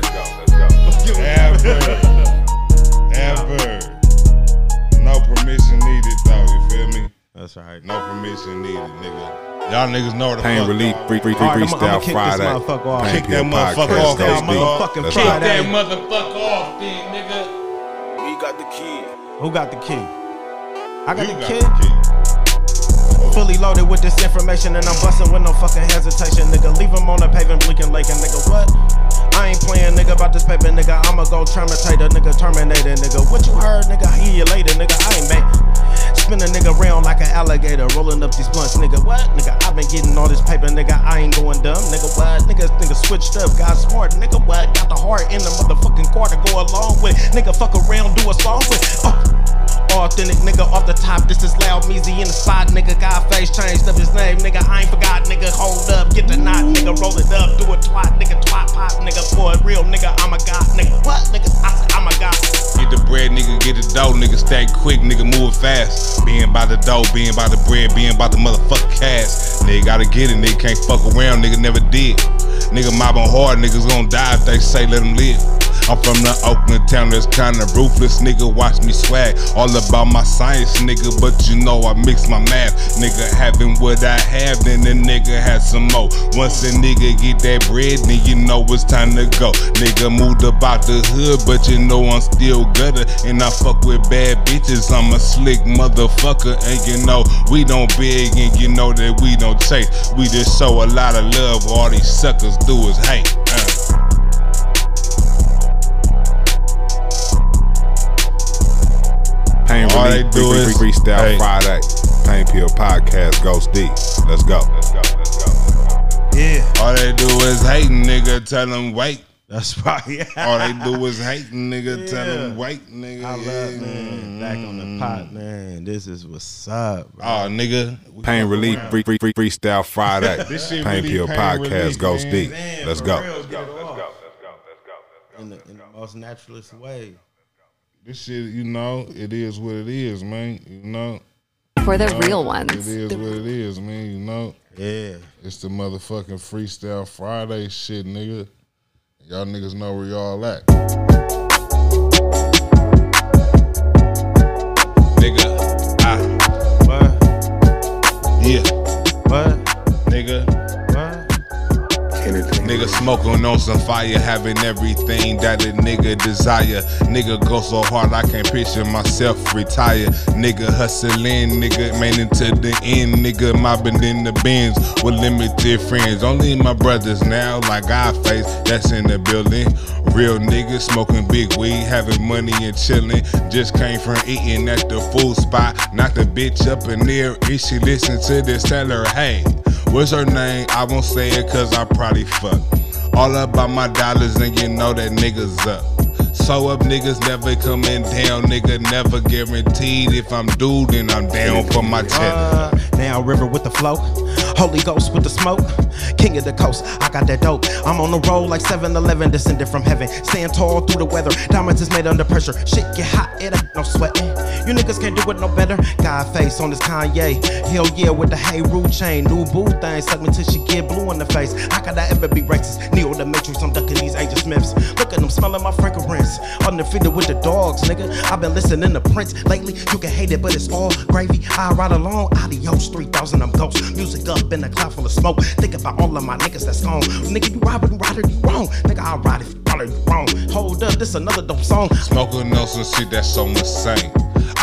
Right. No permission needed, nigga. Y'all niggas know the Pain fuck relief, going. free, free, free, All right, I'ma- I'ma freestyle kick this motherfucker off. Kick that motherfucker off. goes Freestyle deep. motherfucking Let's Friday. go. That motherfucker off, then, nigga. We got the key. Who got the key? I got the got key. the key. Fully loaded with this information and I'm busting with no fucking hesitation, nigga. Leave him on the pavement blinking like a nigga. What? I ain't playing, nigga, about this paper, nigga. I'ma go terminator, nigga, terminator, nigga. What you heard, nigga? Hear you later, nigga. I ain't mad. Spin a nigga around like an alligator, rolling up these blunts, nigga. What? Nigga, I been getting all this paper, nigga. I ain't going dumb, nigga. What? Nigga, nigga switched up, got smart, nigga. What? Got the heart in the motherfucking car to go along with. Nigga, fuck around, do a song with. Oh. Authentic nigga off the top, this is loud Meezy in the spot, nigga. Got face changed up his name, nigga. I ain't forgot, nigga. Hold up, get the knot, nigga. Roll it up, do a twat, nigga. Twat pop, nigga. For a real nigga, I'm a god, nigga. What, nigga? I said I'm a god. Get the bread, nigga, get the dough, nigga, stack quick, nigga, move fast. Being by the dough, being by the bread, being by the motherfucking cash. Nigga gotta get it, nigga can't fuck around, nigga never did. Nigga mobbing hard, niggas gonna die if they say let them live. I'm from the Oakland town that's kinda ruthless, nigga. Watch me swag. All about my science, nigga. But you know I mix my math. Nigga having what I have, then the nigga has some more. Once a nigga get that bread, then you know it's time to go. Nigga moved about the hood, but you know I'm still gutter. And I fuck with bad bitches. I'm a slick motherfucker. And you know we don't beg, and you know that we don't chase. We just show a lot of love. All these suckers do is hate. Uh. Pain All they relief, do free, free, is- free, freestyle hey. Friday. Pain Pill Podcast goes deep. Let's go. Let's go. Let's go. Yeah, All they do is hating, nigga. Tell them wait. that's right. Yeah. All they do is hating, nigga. Tell Yeah. them wait, nigga. I love Yeah. man. Back on the pot, mm. man. This is what's up, bro. Oh, nigga. We Pain relief, around. free, free, free, freestyle Friday. This shit Pain really Pill pain Podcast relief, goes man. deep. Man, Let's go. real, Let's get go. Let's go. Let's go. Let's go. Let's go. in the, in the most naturalist way. This shit, you know, it is what it is, man. You know, For the real ones. It is The- what it is, man. You know, Yeah. it's the motherfucking freestyle Friday shit, nigga. Y'all niggas know where y'all at. Nigga, ah, What? yeah, Nigga smoking on some fire, having everything that a nigga desire. Nigga go so hard I can't picture myself retire. Nigga hustling, nigga man into the end. Nigga mobbing in the bins with limited friends. Only my brothers now, like I Godface, that's in the building. Real niggas smoking big weed, having money and chillin'. Just came from eating at the food spot. Not the bitch up in there. If she listen to this, tell her, hey. What's her name? I won't say it cause I probably fuck. All about my dollars and you know that niggas up. So up niggas never coming down, nigga never guaranteed. If I'm due, then I'm down for my cheddar. Uh, now river with the flow, Holy Ghost with the smoke, King of the coast. I got that dope. I'm on the road like 7-Eleven, descended from heaven. Stand tall through the weather. Diamonds is made under pressure. Shit get hot, it ain't no sweating. You niggas can't do it no better. God face on this Kanye. Hell yeah with the hey root chain. New boo thing suck me till she get blue in the face. How could I ever be racist? Neo the Matrix, I'm ducking these Agent Smiths. Look at them smelling my fragrance. Undefeated with the dogs, nigga. I've been listening to Prince lately. You can hate it, but it's all gravy. I ride along. Adios, 3000, I'm ghost. Music up in a cloud full of smoke. Think about all of my niggas that's gone. Nigga, you ride, but you you wrong. Nigga, I ride it, you ride you wrong. Hold up, this another dope song. Smoking on some shit that's so insane.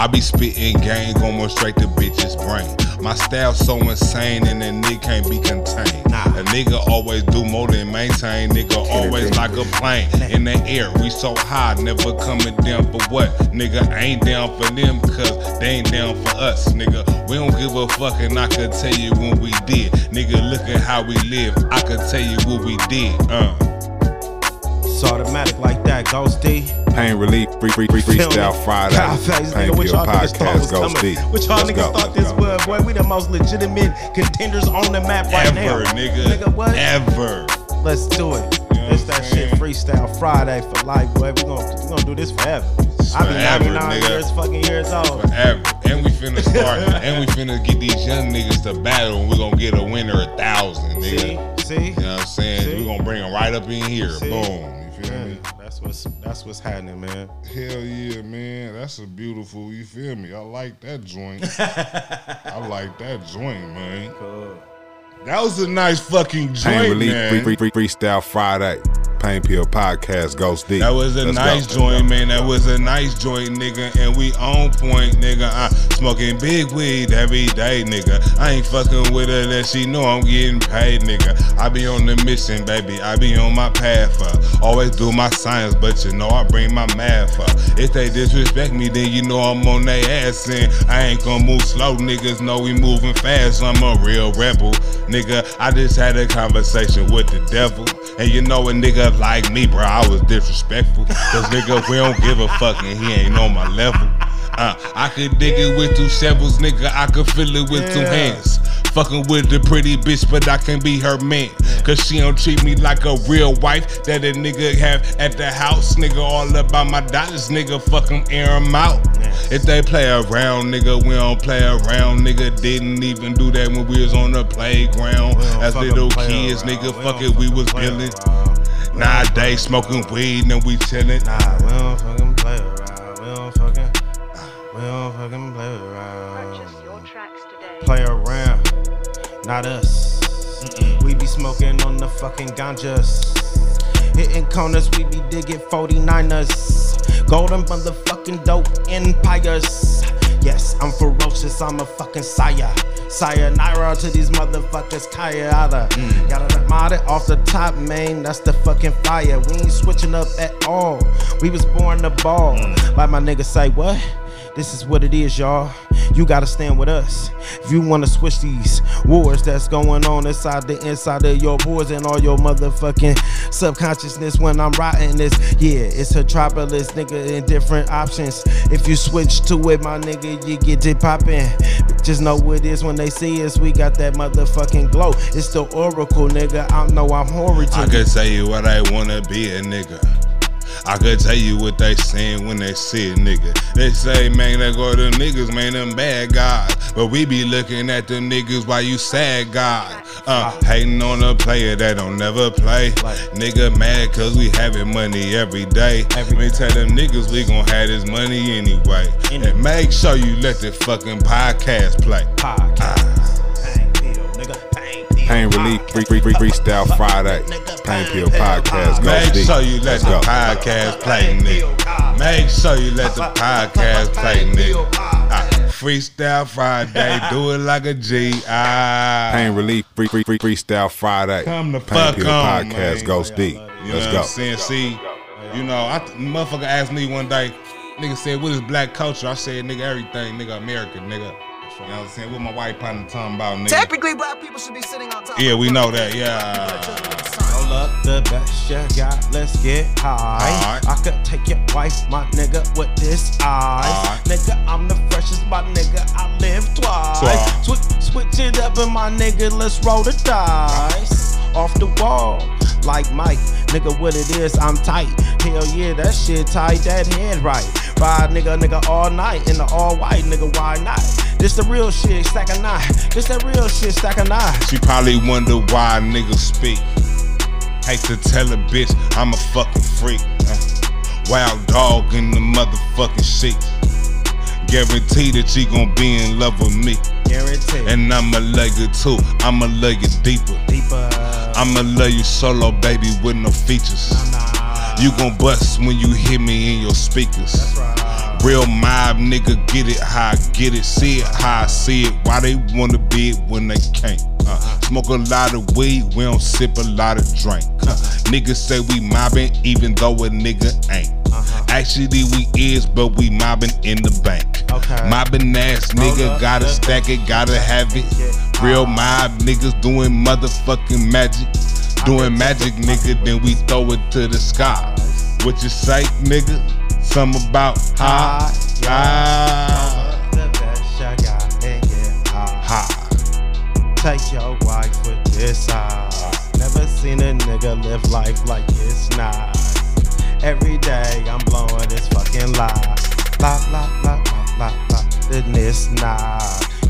I be spitting gang going straight to bitches' brain. My style so insane and a nigga can't be contained. Nah. A nigga always do more than maintain. Nigga always like a plane in the air. We so high, never coming down for what? Nigga ain't down for them cause they ain't down for us. Nigga, we don't give a fuck and I could tell you when we did. Nigga, look at how we live. I could tell you what we did. Uh. It's automatic like that, Ghost D. Pain relief, free, free, free, freestyle Friday. Pain nigga, what y'all niggas thought was Podcast goes coming? What y'all Let's niggas go, thought this was, boy? We the most legitimate contenders on the map right Ever, now. nigga. Nigga, what? Ever. Let's do it. You know it's that shit freestyle Friday for life, boy. We gonna we gonna do this forever. I be Forever, 99 nigga. years fucking years old. forever. And we finna start, and we finna get these young niggas to battle, and we gonna get a winner a thousand, See, nigga. see, You know what I'm saying? See? we gonna bring them right up in here. See? Boom. That's That's what's that's what's happening, man. Hell yeah, man. That's a beautiful, you feel me? I like that joint. I like that joint, man. Cool. That was a nice fucking Pain joint, Relief man. free, free, free, Freestyle Friday. Pain Pill Podcast Ghost D. That was a Let's nice Let's joint, man. That was a nice joint, nigga. And we on point, nigga. I smoking big weed every day, nigga. I ain't fucking with her that she know I'm getting paid, nigga. I be on the mission, baby. I be on my path. Uh. Always do my science, but you know I bring my math. Uh. If they disrespect me, then you know I'm on their ass. And I ain't gonna move slow, niggas know we moving fast. I'm a real rebel, nigga. I just had a conversation with the devil. And you know a nigga like me, bro, I was disrespectful. Cause nigga, we don't give a fuck and he ain't on my level. Uh, I could dig it with two shovels, nigga. I could fill it with two hands. Fucking with the pretty bitch, but I can be her man. Cause she don't treat me like a real wife that a nigga have at the house. Nigga, all about my dollars, nigga. Fucking air 'em out. If they play around, nigga, we don't play around. Nigga didn't even do that when we was on the playground. As little kids, around. nigga, We fuck it, we was dealing. Around. We don't Nowadays, smoking weed and we chillin'. Nah, we don't fucking play around. We don't fucking, we don't fucking play around. Play around, not us. We be smoking on the fucking ganjas. Hitting corners, we be digging 49ers. Golden motherfucking dope empires. Yes, I'm ferocious, I'm a fucking sire. Sayonara to these motherfuckers, Kayada. Mm. Gotta mod it off the top, man. That's the fucking fire. We ain't switching up at all. We was born to ball. Mm. Like my nigga say, what? This is what it is, y'all. You gotta stand with us. If you wanna switch these wars that's going on inside the inside of your boards and all your motherfucking subconsciousness when I'm writing this, yeah, it's a tropolis, nigga, in different options. If you switch to it, my nigga, you get it poppin'. Just know what it is when they see us, we got that motherfucking glow. It's the oracle, nigga. I know I'm horrid I tell you what I wanna be a nigga. I could tell you what they saying when they see a nigga. They say, man, they go to niggas, man, them bad guys. But we be looking at them niggas while you sad God. Uh, hating on a player that don't never play. Nigga mad cause we having money every day. We tell them niggas we gon' have this money anyway. And make sure you let the fucking podcast play. Pain Relief free, free, free, Freestyle Friday. Pain Pill Podcast Make sure you let the podcast play, nigga. Make sure you let the podcast play, nigga. Ah, Freestyle Friday, do it like a G. Ah. Pain Relief free, free, free, Freestyle Friday. Come the Pain fuck Pill on, Podcast man. Ghost D. You know Let's what go. I'm saying? See, you know, I motherfucker asked me one day, nigga said, what is black culture? I said, nigga, everything, nigga, American, nigga. You know what I'm saying? What my white partner talking about, nigga? Technically, black people should be sitting on top. Yeah, we know that, yeah. Roll up the best you got, let's get high. Alright. I could take your wife, my nigga, with this eyes. Alright. Nigga, I'm the freshest, my nigga, I live twice. Twice. Switch, switch it up, and my nigga, let's roll the dice. Off the wall, like Mike. Nigga, what it is, I'm tight. Hell yeah, that shit tight, that head right. Ride nigga, nigga, all night in the all white, nigga, why not? This the real shit, stack a nine. This that real shit, stack a nine. She probably wonder why niggas speak. Hate to tell a bitch I'm a fucking freak. Uh, wild dog in the motherfucking sheet. Guarantee that you gon' be in love with me. Guarantee. And I'ma love you too. I'ma love you deeper. deeper. I'ma love you solo, baby, with no features. You gon' bust when you hear me in your speakers. Real mob nigga, get it how I get it, see it how I see it. Why they wanna be it when they can't? Uh, smoke a lot of weed, we don't sip a lot of drink. Uh, niggas say we mobbing even though a nigga ain't. Actually we is, but we mobbing in the bank. Okay. Mobbing ass nigga, gotta stack it, gotta have it. Real mob niggas doing motherfucking magic. Doing magic, nigga, then we throw it to the sky. What you say, nigga? Something about high, high, The best I got and get high. Take your wife with this eyes. Never seen a nigga live life like it's nice. Every day I'm blowing this fucking lie. La la la la la la. Then it's not.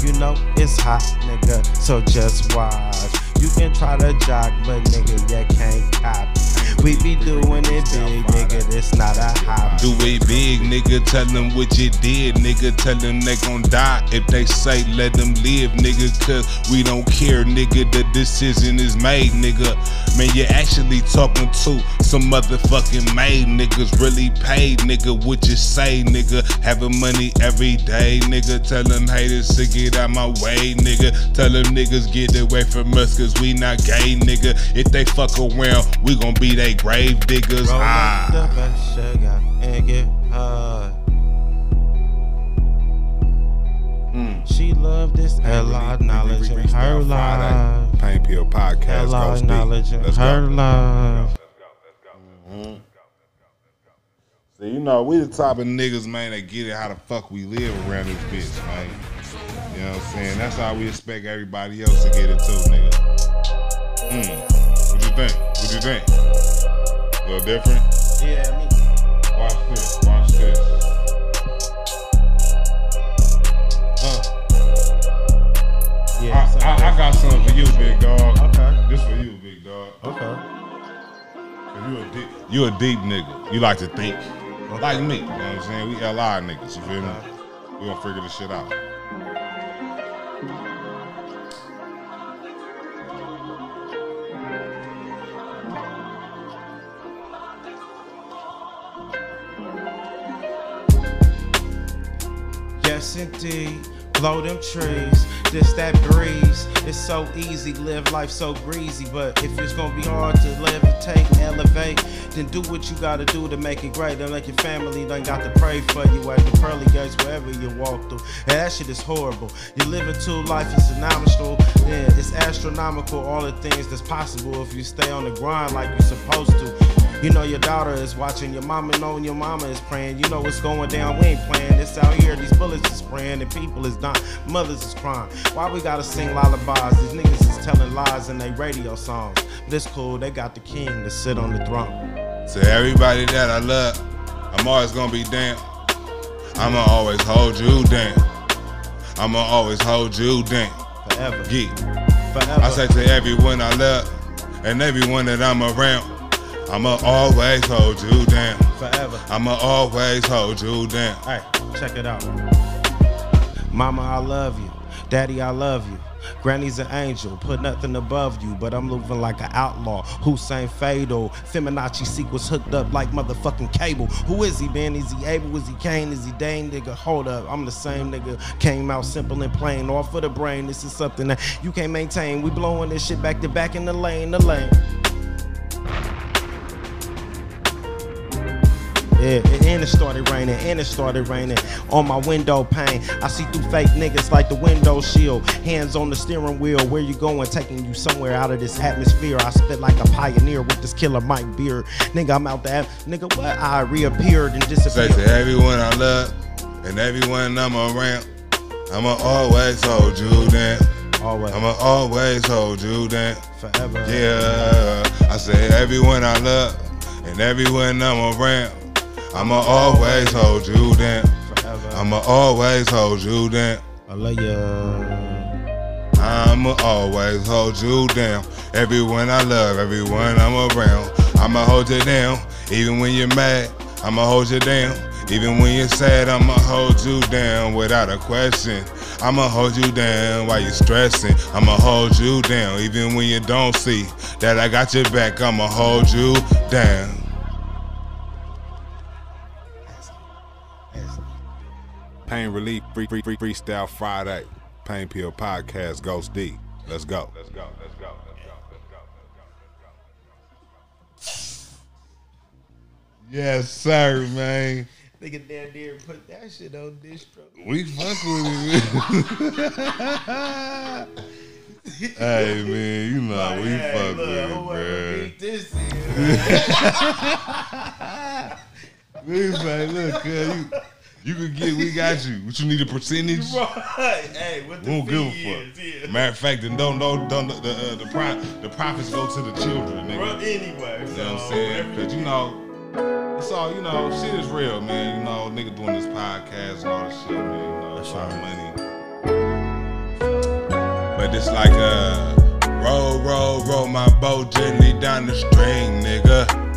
You know it's hot, nigga. So just watch. You can try to jog, but nigga, you can't cop. We be doing it big, nigga. This not a hobby. Do it big, nigga. Tell them what you did, nigga. Tell them they gon' die. If they say let them live, nigga. Cause we don't care, nigga. The decision is made, nigga. Man, you're actually talking to some motherfucking made niggas. Really paid, nigga. What you say, nigga? Having money every day, nigga. Tell them haters to get out my way, nigga. Tell them niggas get away from us, cause we not gay, nigga. If they fuck around, we gon' be they grave diggers. Roll Ah. up the best sugar and get high. She loved this Ella knowledge in her life. Pain Pill Podcast Ella goes deep. knowledge in her life. See, you know, we the type of niggas, man, that get it how the fuck we live around this bitch, man. You know what I'm saying? That's how we expect everybody else to get it too, nigga. Hmm. What you think? What you think? Little different? Yeah, me. Watch this. Watch this. Uh, Yeah, I, I, I got something for you, big dog. Okay. This for you, big dog. Okay. You a deep, you a deep nigga. You like to think. Like me. You know what I'm saying? We LI niggas, you feel me? We gonna figure this shit out. Yes, indeed. Blow them trees. This that breeze. It's so easy. Live life so breezy. But if it's gonna be hard to levitate, elevate, then do what you gotta do to make it great. Don't let your family done got to pray for you at the pearly gates wherever you walk through. And that shit is horrible. You're living two life is astronomical. Yeah, it's astronomical. All the things that's possible if you stay on the grind like you're supposed to. You know your daughter is watching, your mama knowing your mama is praying. You know what's going down, we ain't playing. It's out here, these bullets is spraying, and people is dying, mothers is crying. Why we gotta sing lullabies? These niggas is telling lies in their radio songs. But it's cool, they got the king to sit on the throne. To everybody that I love, I'm always gonna be down. I'ma always hold you down. I'ma always hold you down. Forever. Yeah. Forever. I say to everyone I love and everyone that I'm around, I'ma always hold you down. Forever. I'ma always hold you down. Hey, check it out. Mama, I love you. Daddy, I love you. Granny's an angel, put nothing above you, but I'm moving like an outlaw. Hussein Fatal, Feminazi sequence hooked up like motherfucking cable. Who is he, man? Is he able? Is he Kane? Is he Dane? Nigga, hold up. I'm the same nigga. Came out simple and plain, off of the brain. This is something that you can't maintain. We blowing this shit back to back in the lane, the lane. Yeah, and it started raining, and it started raining on my window pane. I see through fake niggas like the window shield. Hands on the steering wheel, where you going? Taking you somewhere out of this atmosphere. I spit like a pioneer with this killer Mike beard. Nigga, I'm out there. Nigga, what? I reappeared and Say disappeared. to everyone I love and everyone I'm around, I'ma always hold you down. Always. I'ma always hold you down. Forever. Yeah, I say everyone I love and everyone I'm around, I'ma always hold you down. I'ma always hold you down. I love ya. I'ma always hold you down. Everyone I love, everyone I'm around, I'ma hold you down. Even when you're mad, I'ma hold you down. Even when you're sad, I'ma hold you down without a question. I'ma hold you down while you're stressing. I'ma hold you down. Even when you don't see that I got your back, I'ma hold you down. Pain Relief Free Free Free Freestyle Friday. Pain Pill Podcast goes deep. Let's go. Let's go. Let's go. Let's go. Let's go. Yes, sir, man. Nigga damn near put that shit on distro. We fuck with it. hey man, you know we fuck with it, bruh. This We say, look, cuz you, you can get, we got you. What you need a percentage? right. Hey, what We the don't give a fee fuck. is, yeah. Matter of fact, then don't don't don't the uh, the pro, the profits go to the children, nigga. Bro, anyway, You know what I'm saying? Cause you know, it's all you know. Shit is real, man. You know, nigga doing this podcast and all this shit, man. You know, it's all money. But it's like uh, roll, roll, roll my boat gently down the stream, nigga.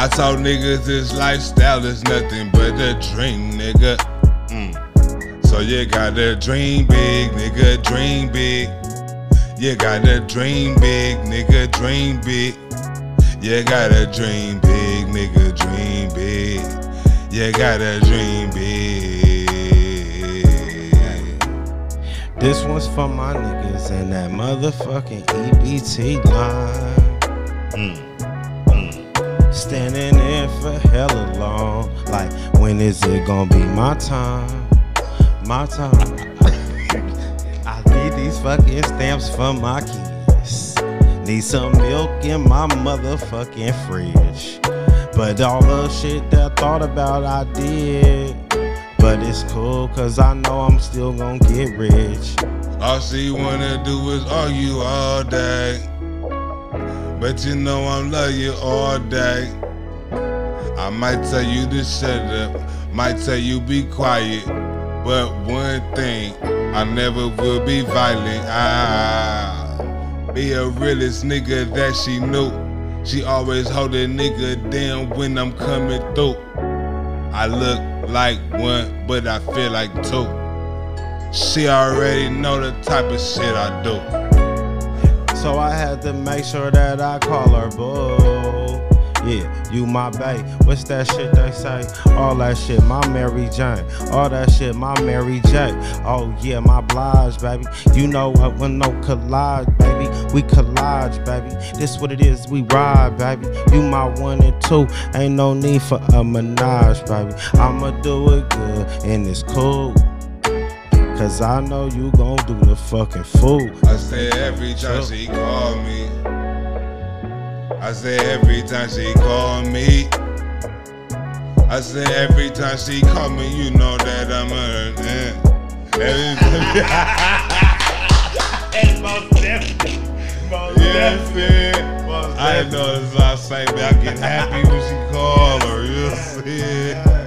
I told niggas this lifestyle is nothing but a dream, nigga. Mm. So you gotta dream big, nigga, dream big. You gotta dream big, nigga, dream big. You gotta dream big, nigga, dream big. You gotta dream big. This one's for my niggas and that motherfucking EBT line. Mm. Standing there for hella long. Like, when is it gonna be my time? My time. I need these fucking stamps for my kids. Need some milk in my motherfucking fridge. But all the shit that I thought about, I did. But it's cool, cause I know I'm still gonna get rich. All she wanna do is argue all day. But you know I'm love you all day. I might tell you to shut up, might tell you be quiet. But one thing, I never will be violent. Ah, be a realest nigga that she knew. She always hold a nigga down when I'm coming through. I look like one, but I feel like two. She already know the type of shit I do. So I had to make sure that I call her boo. Yeah, you my bae. What's that shit they say? All that shit, my Mary Jane. All that shit, my Mary J. Oh yeah, my Blige, baby. You know what? When no collage, baby. We collage, baby. This what it is. We ride, baby. You my one and two. Ain't no need for a menage, baby. I'ma do it good and it's cool. Cause I know you gon' do the fucking fool. I say every time she call me. I say every time she call me. I say every time she call me, you know that I'm a. Eh. Every And most definitely. Most Yes, man. I know it's not same, but I get happy when she call her. You know what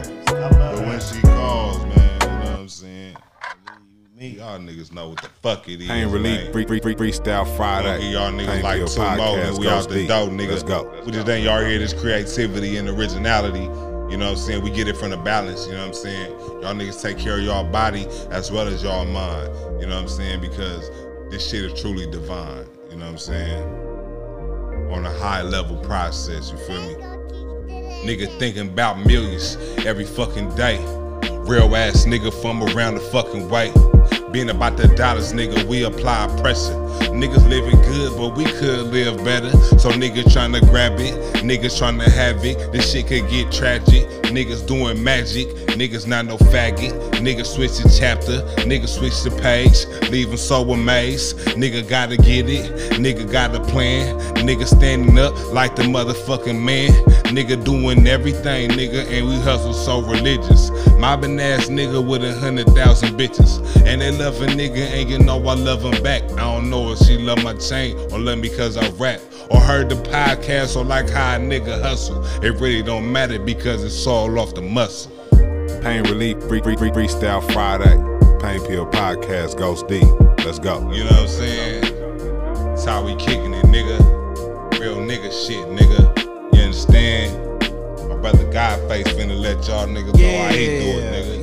Y'all niggas know what the fuck it is. Pain Relief free, free, free, Freestyle Friday. y'all niggas Pain like two more, and we out the deep. door, nigga. Let's go. We just think y'all hear this creativity and originality. You know what I'm saying? We get it from the balance, you know what I'm saying? Y'all niggas take care of y'all body as well as y'all mind. You know what I'm saying? Because this shit is truly divine. You know what I'm saying? On a high level process, you feel me? Nigga thinking about millions every fucking day. Real ass nigga from around the fucking way. Being about the dollars, nigga, we apply pressure. Niggas living good, but we could live better. So niggas tryna grab it, niggas tryna have it. This shit could get tragic. Niggas doing magic, niggas not no faggot. Niggas switch the chapter, niggas switch the page. Leaving so amazed. Nigga gotta get it, nigga got a plan. Nigga standing up like the motherfucking man. Nigga doing everything, nigga, and we hustle so religious. Mobbing ass nigga with a hundred thousand bitches. And they love a nigga, and you know I love him back. I don't know if she love my chain or love me cause I rap. Or heard the podcast or like how a nigga hustle. It really don't matter because it's all off the muscle. Pain Relief free, free, free, Freestyle Friday. Pain Pill Podcast goes deep. Let's go. You know what I'm saying? That's how we kicking it, nigga. Real nigga shit, nigga. You understand? My brother Godface finna let y'all niggas know how he do it, nigga.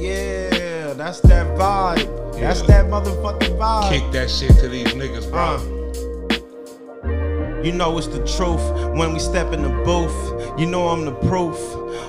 Yeah, that's that vibe. That's that motherfucking vibe. Kick that shit to these niggas, bro. Uh. You know it's the truth when we step in the booth. You know I'm the proof.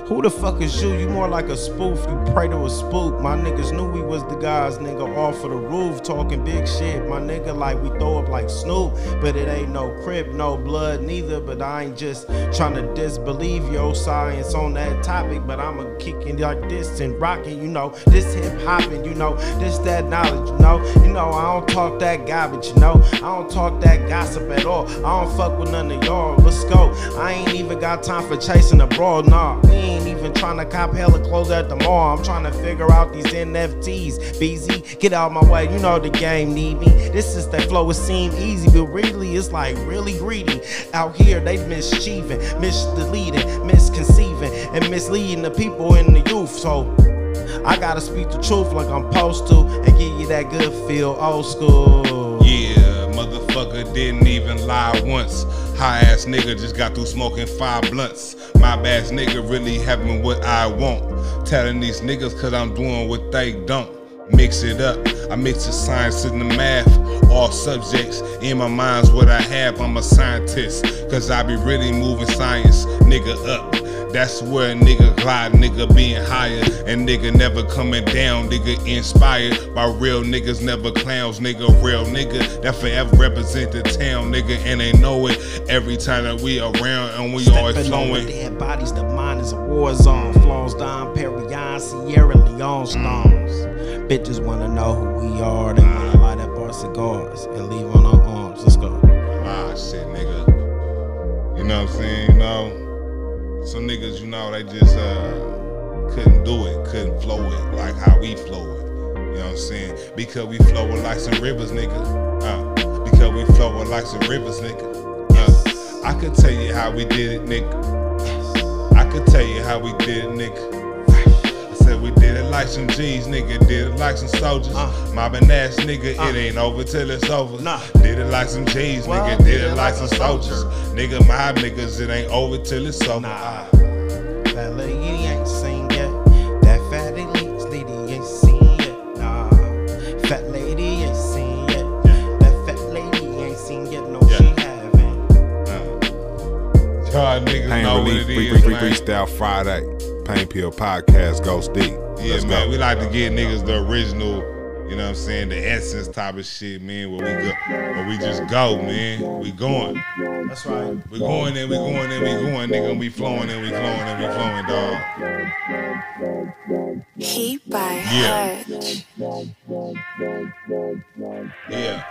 Who the fuck is you? You more like a spoof. You pray to a spook. My niggas knew we was the guys, nigga, off of the roof talking big shit. My nigga, like we throw up like Snoop, but it ain't no crib, no blood neither. But I ain't just trying to disbelieve your science on that topic. But I'ma kicking like this and rocking, you know, this hip hopping, you know, this that knowledge, you know. You know, I don't talk that garbage, you know. I don't talk that gossip at all. I don't fuck with none of y'all. Let's go. I ain't even got time for chasing a broad, nah. We ain't even trying to cop hella clothes at the mall. I'm trying to figure out these NFTs. BZ, get out my way. You know the game need me. This is that flow. It seem easy, but really it's like really greedy. Out here they mischieving, misleading, misconceiving, and misleading the people and the youth. So I gotta speak the truth like I'm supposed to and give you that good feel old school. Motherfucker didn't even lie once. High ass nigga just got through smoking five blunts. My ass nigga really having what I want. Telling these niggas cause I'm doing what they don't. Mix it up. I mix the science and the math. All subjects in my mind's what I have. I'm a scientist. Cause I be really moving science, nigga, up. That's where a nigga glide, nigga being higher, and nigga never coming down, nigga inspired by real niggas, never clowns, nigga, real nigga that forever represent the town, nigga, and they know it every time that we around and we always Stepping the flowing. dead bodies, the mind is a war zone. Flows down Perion, Sierra Leone stones. Bitches wanna know who we are. They wanna light up our cigars and leave on our arms. Let's go. Ah, shit, nigga. You know what I'm saying? You know, some niggas, you know, they just uh couldn't do it, couldn't flow it like how we flow it. You know what I'm saying? Because we flow it like some rivers, nigga. Uh, because we flow it like some rivers, nigga. Uh, I could tell you how we did it, nigga. I could tell you how we did it, nigga. I said we did it like some G's, nigga. Did it like some soldiers. Uh. Mobbing ass nigga, uh. it ain't over till it's over. Nah. Did it like some G's, Well, nigga. Did it like some soldiers. Nigga, my niggas, it ain't over till it's over. Nah. Uh. Fat lady ain't seen yet. That fat elite lady ain't seen yet. Nah. Fat lady ain't seen yet. That fat lady ain't seen yet. No, she haven't. Y'all niggas Pain know what it Free, is, free, man. Freestyle Friday. Pain Pill Podcast Ghost D. Yeah, Let's man, go. we like to get niggas the original, you know what I'm saying, the essence type of shit, man, where we go, where we just go, man. We going. That's right. We going and we going and we going, nigga. and We flowing and we flowing and we flowing, dog. Heat by Yeah. Hutch. Yeah.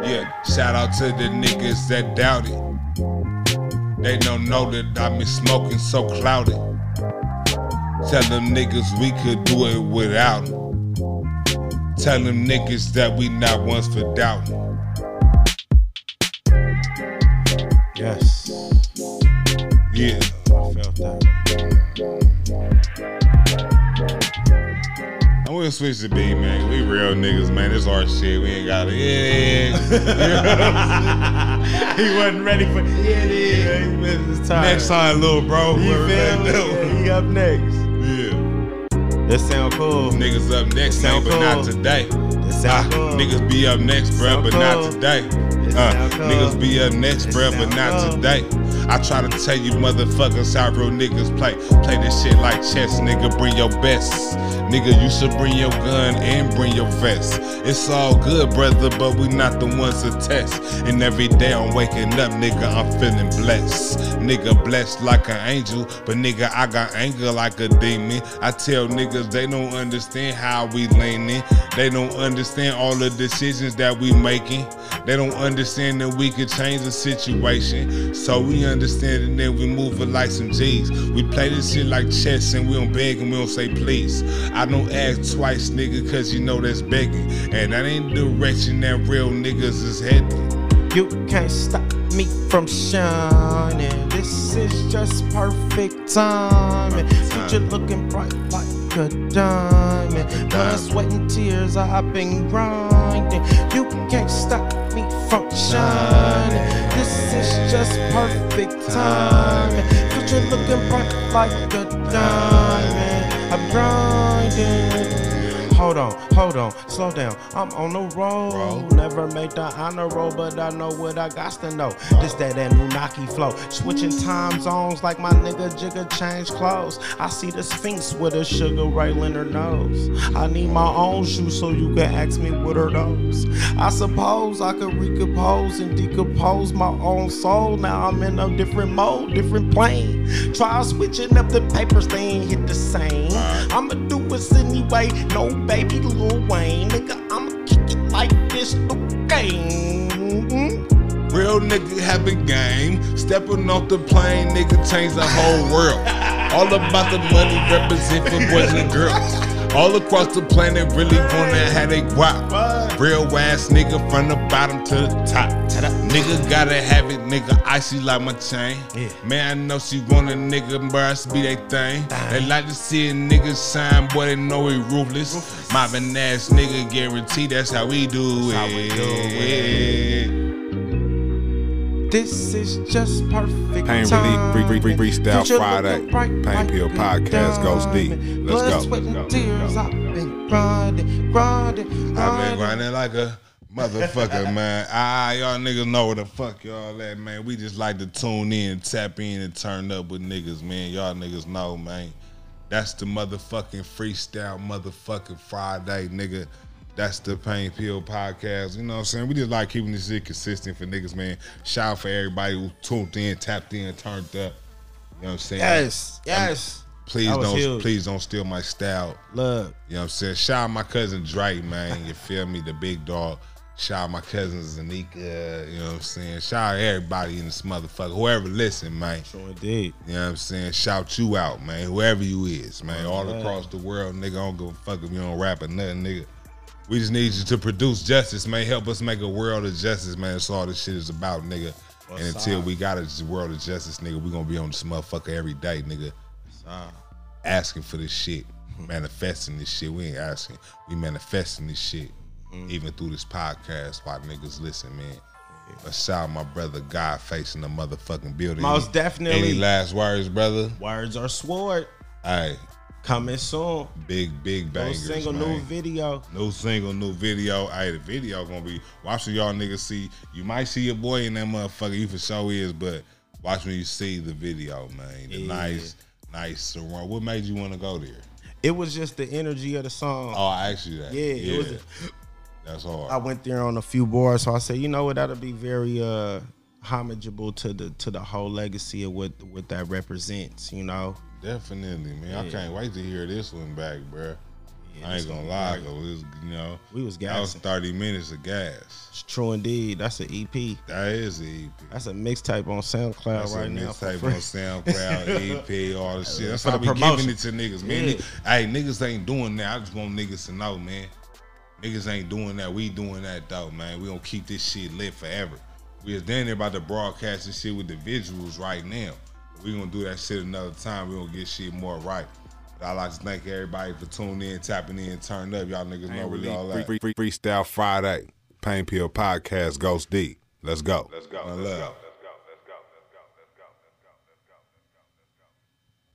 Yeah. Shout out to the niggas that doubt it. They don't know that I've been smoking so clouded. Tell them niggas we could do it without 'em. Tell them niggas that we not ones for doubting. Yes. Yeah. I felt that. I'm gonna switch the beat, man. We real niggas, man. This our shit. We ain't got it. Yeah. he wasn't ready for yeah, it is. He missed his time. Next time, little bro. You feel me? Yeah, he up next. That sound cool. Niggas up next, man, Sound but not today. That sound Ah, cool. Niggas be up next, bruh, but cool. not today. Uh, cool. niggas be up next, bruh, but not cool. today. I try to tell you motherfuckers how real niggas play. Play this shit like chess, nigga. Bring your best. Nigga, you should bring your gun and bring your vest. It's all good, brother, but we not the ones to test. And every day I'm waking up, nigga, I'm feeling blessed. Nigga, blessed like an angel, but nigga, I got anger like a demon. I tell niggas they don't understand how we leaning. They don't understand all the decisions that we making. They don't understand that we could change the situation. So we understand and then we move it like some G's. We play this shit like chess and we don't beg and we don't say please. I don't ask twice, nigga, cause you know that's begging. And that ain't the direction that real niggas is heading. You can't stop me from shining. This is just perfect timing. Future looking bright like a diamond. Blood, sweat, and tears, I've been grinding. You perfect timing. Future looking bright like a diamond. I'm grinding. Hold on, hold on, slow down. I'm on the road. Never made the honor roll, but I know what I got to know. This that Anunnaki flow. Switching time zones like my nigga Jigga change clothes. I see the Sphinx with a sugar rail in her nose. I need my own shoes so you can ask me what are those. I suppose I could recompose and decompose my own soul. Now I'm in a different mode, different plane. Try switching up the papers, they ain't hit the same. I'ma do this anyway. No baby Lil Wayne, nigga. I'ma kick it like this game. Mm-hmm. Real nigga having game. Stepping off the plane, nigga change the whole world. All about the money represent for boys and girls. All across the planet really wanna have they guap. Real ass nigga from the bottom to the top. Nigga gotta have it, nigga icy like my chain. Man, I know she want a nigga, bruh, be they thing. They like to see a nigga shine, boy, they know he ruthless. Mobbing ass nigga, guarantee that's how we do how we do it. This is just perfect Pain Relief, time. free, free, free, freestyle Friday. bright Pain like Pill Podcast goes deep. Let's Blood, go, sweat, and go, tears. go. I've been grinding, grinding, grinding. I've been grinding. grinding like a motherfucker, man. Ah, y'all niggas know where the fuck y'all at, man. We just like to tune in, tap in, and turn up with niggas, man. Y'all niggas know, man. That's the motherfucking freestyle motherfucking Friday, nigga. That's the Pain Pill podcast. You know what I'm saying? We just like keeping this shit consistent for niggas, man. Shout out for everybody who tuned in, tapped in, turned up. You know what I'm saying? Yes, yes. Please That was don't huge. please don't steal my style. Look, You know what I'm saying? Shout out my cousin Drake, man. You feel me? The big dog. Shout out my cousin Zanika. You know what I'm saying? Shout out everybody in this motherfucker. Whoever listen, man. sure indeed. You know what I'm saying? Shout you out, man. Whoever you is, man. All across the world, nigga. I don't give a fuck if you don't rap or nothing, nigga. We just need you to produce justice, man. Help us make a world of justice, man. That's all this shit is about, nigga. and until up? we got a world of justice, nigga, we gonna be on this motherfucker every day, nigga asking for this shit, manifesting this shit. We ain't asking, we manifesting this shit. Mm-hmm. Even through this podcast, why niggas listen, man. Let's shout my brother God facing the motherfucking building. Most definitely. Any last words, brother? Words are sword. Hey, Coming soon. big, big bangers. No single man. new video. New single, new video. Hey, the video gonna be watch what y'all niggas see. You might see your boy in that motherfucker. He for sure is, but watch when you see the video, man. The Yeah. nice, nice surround. What made you want to go there? It was just the energy of the song. Oh, I asked you that. Yeah, it was- That's hard. I went there on a few bars, so I said, you know what, that'll be very uh homageable to the to the whole legacy of what what that represents, you know. Definitely, man. I can't wait to hear this one back, bruh. I ain't gonna lie, though. It was, you know, We was gas. that was 30 minutes of gas. It's true indeed. That's an EP. That is the EP. That's a mixtape on SoundCloud That's right a now. mixtape on SoundCloud, EP, all the shit. That's For how the we giving it to niggas, man. Yeah. Hey, niggas ain't doing that. I just want niggas to know, man. Niggas ain't doing that. We doing that though, man. We gonna keep this shit lit forever. We was down there about to broadcast this shit with the visuals right now. We gonna do that shit another time. We gonna get shit more right. But I like to thank everybody for tuning in, tapping in, turning up. Y'all niggas know where Relief, y'all free, at. free, free, freestyle Friday. Pain Pill Podcast Ghost D. Let's go. Let's go. Let's love. go.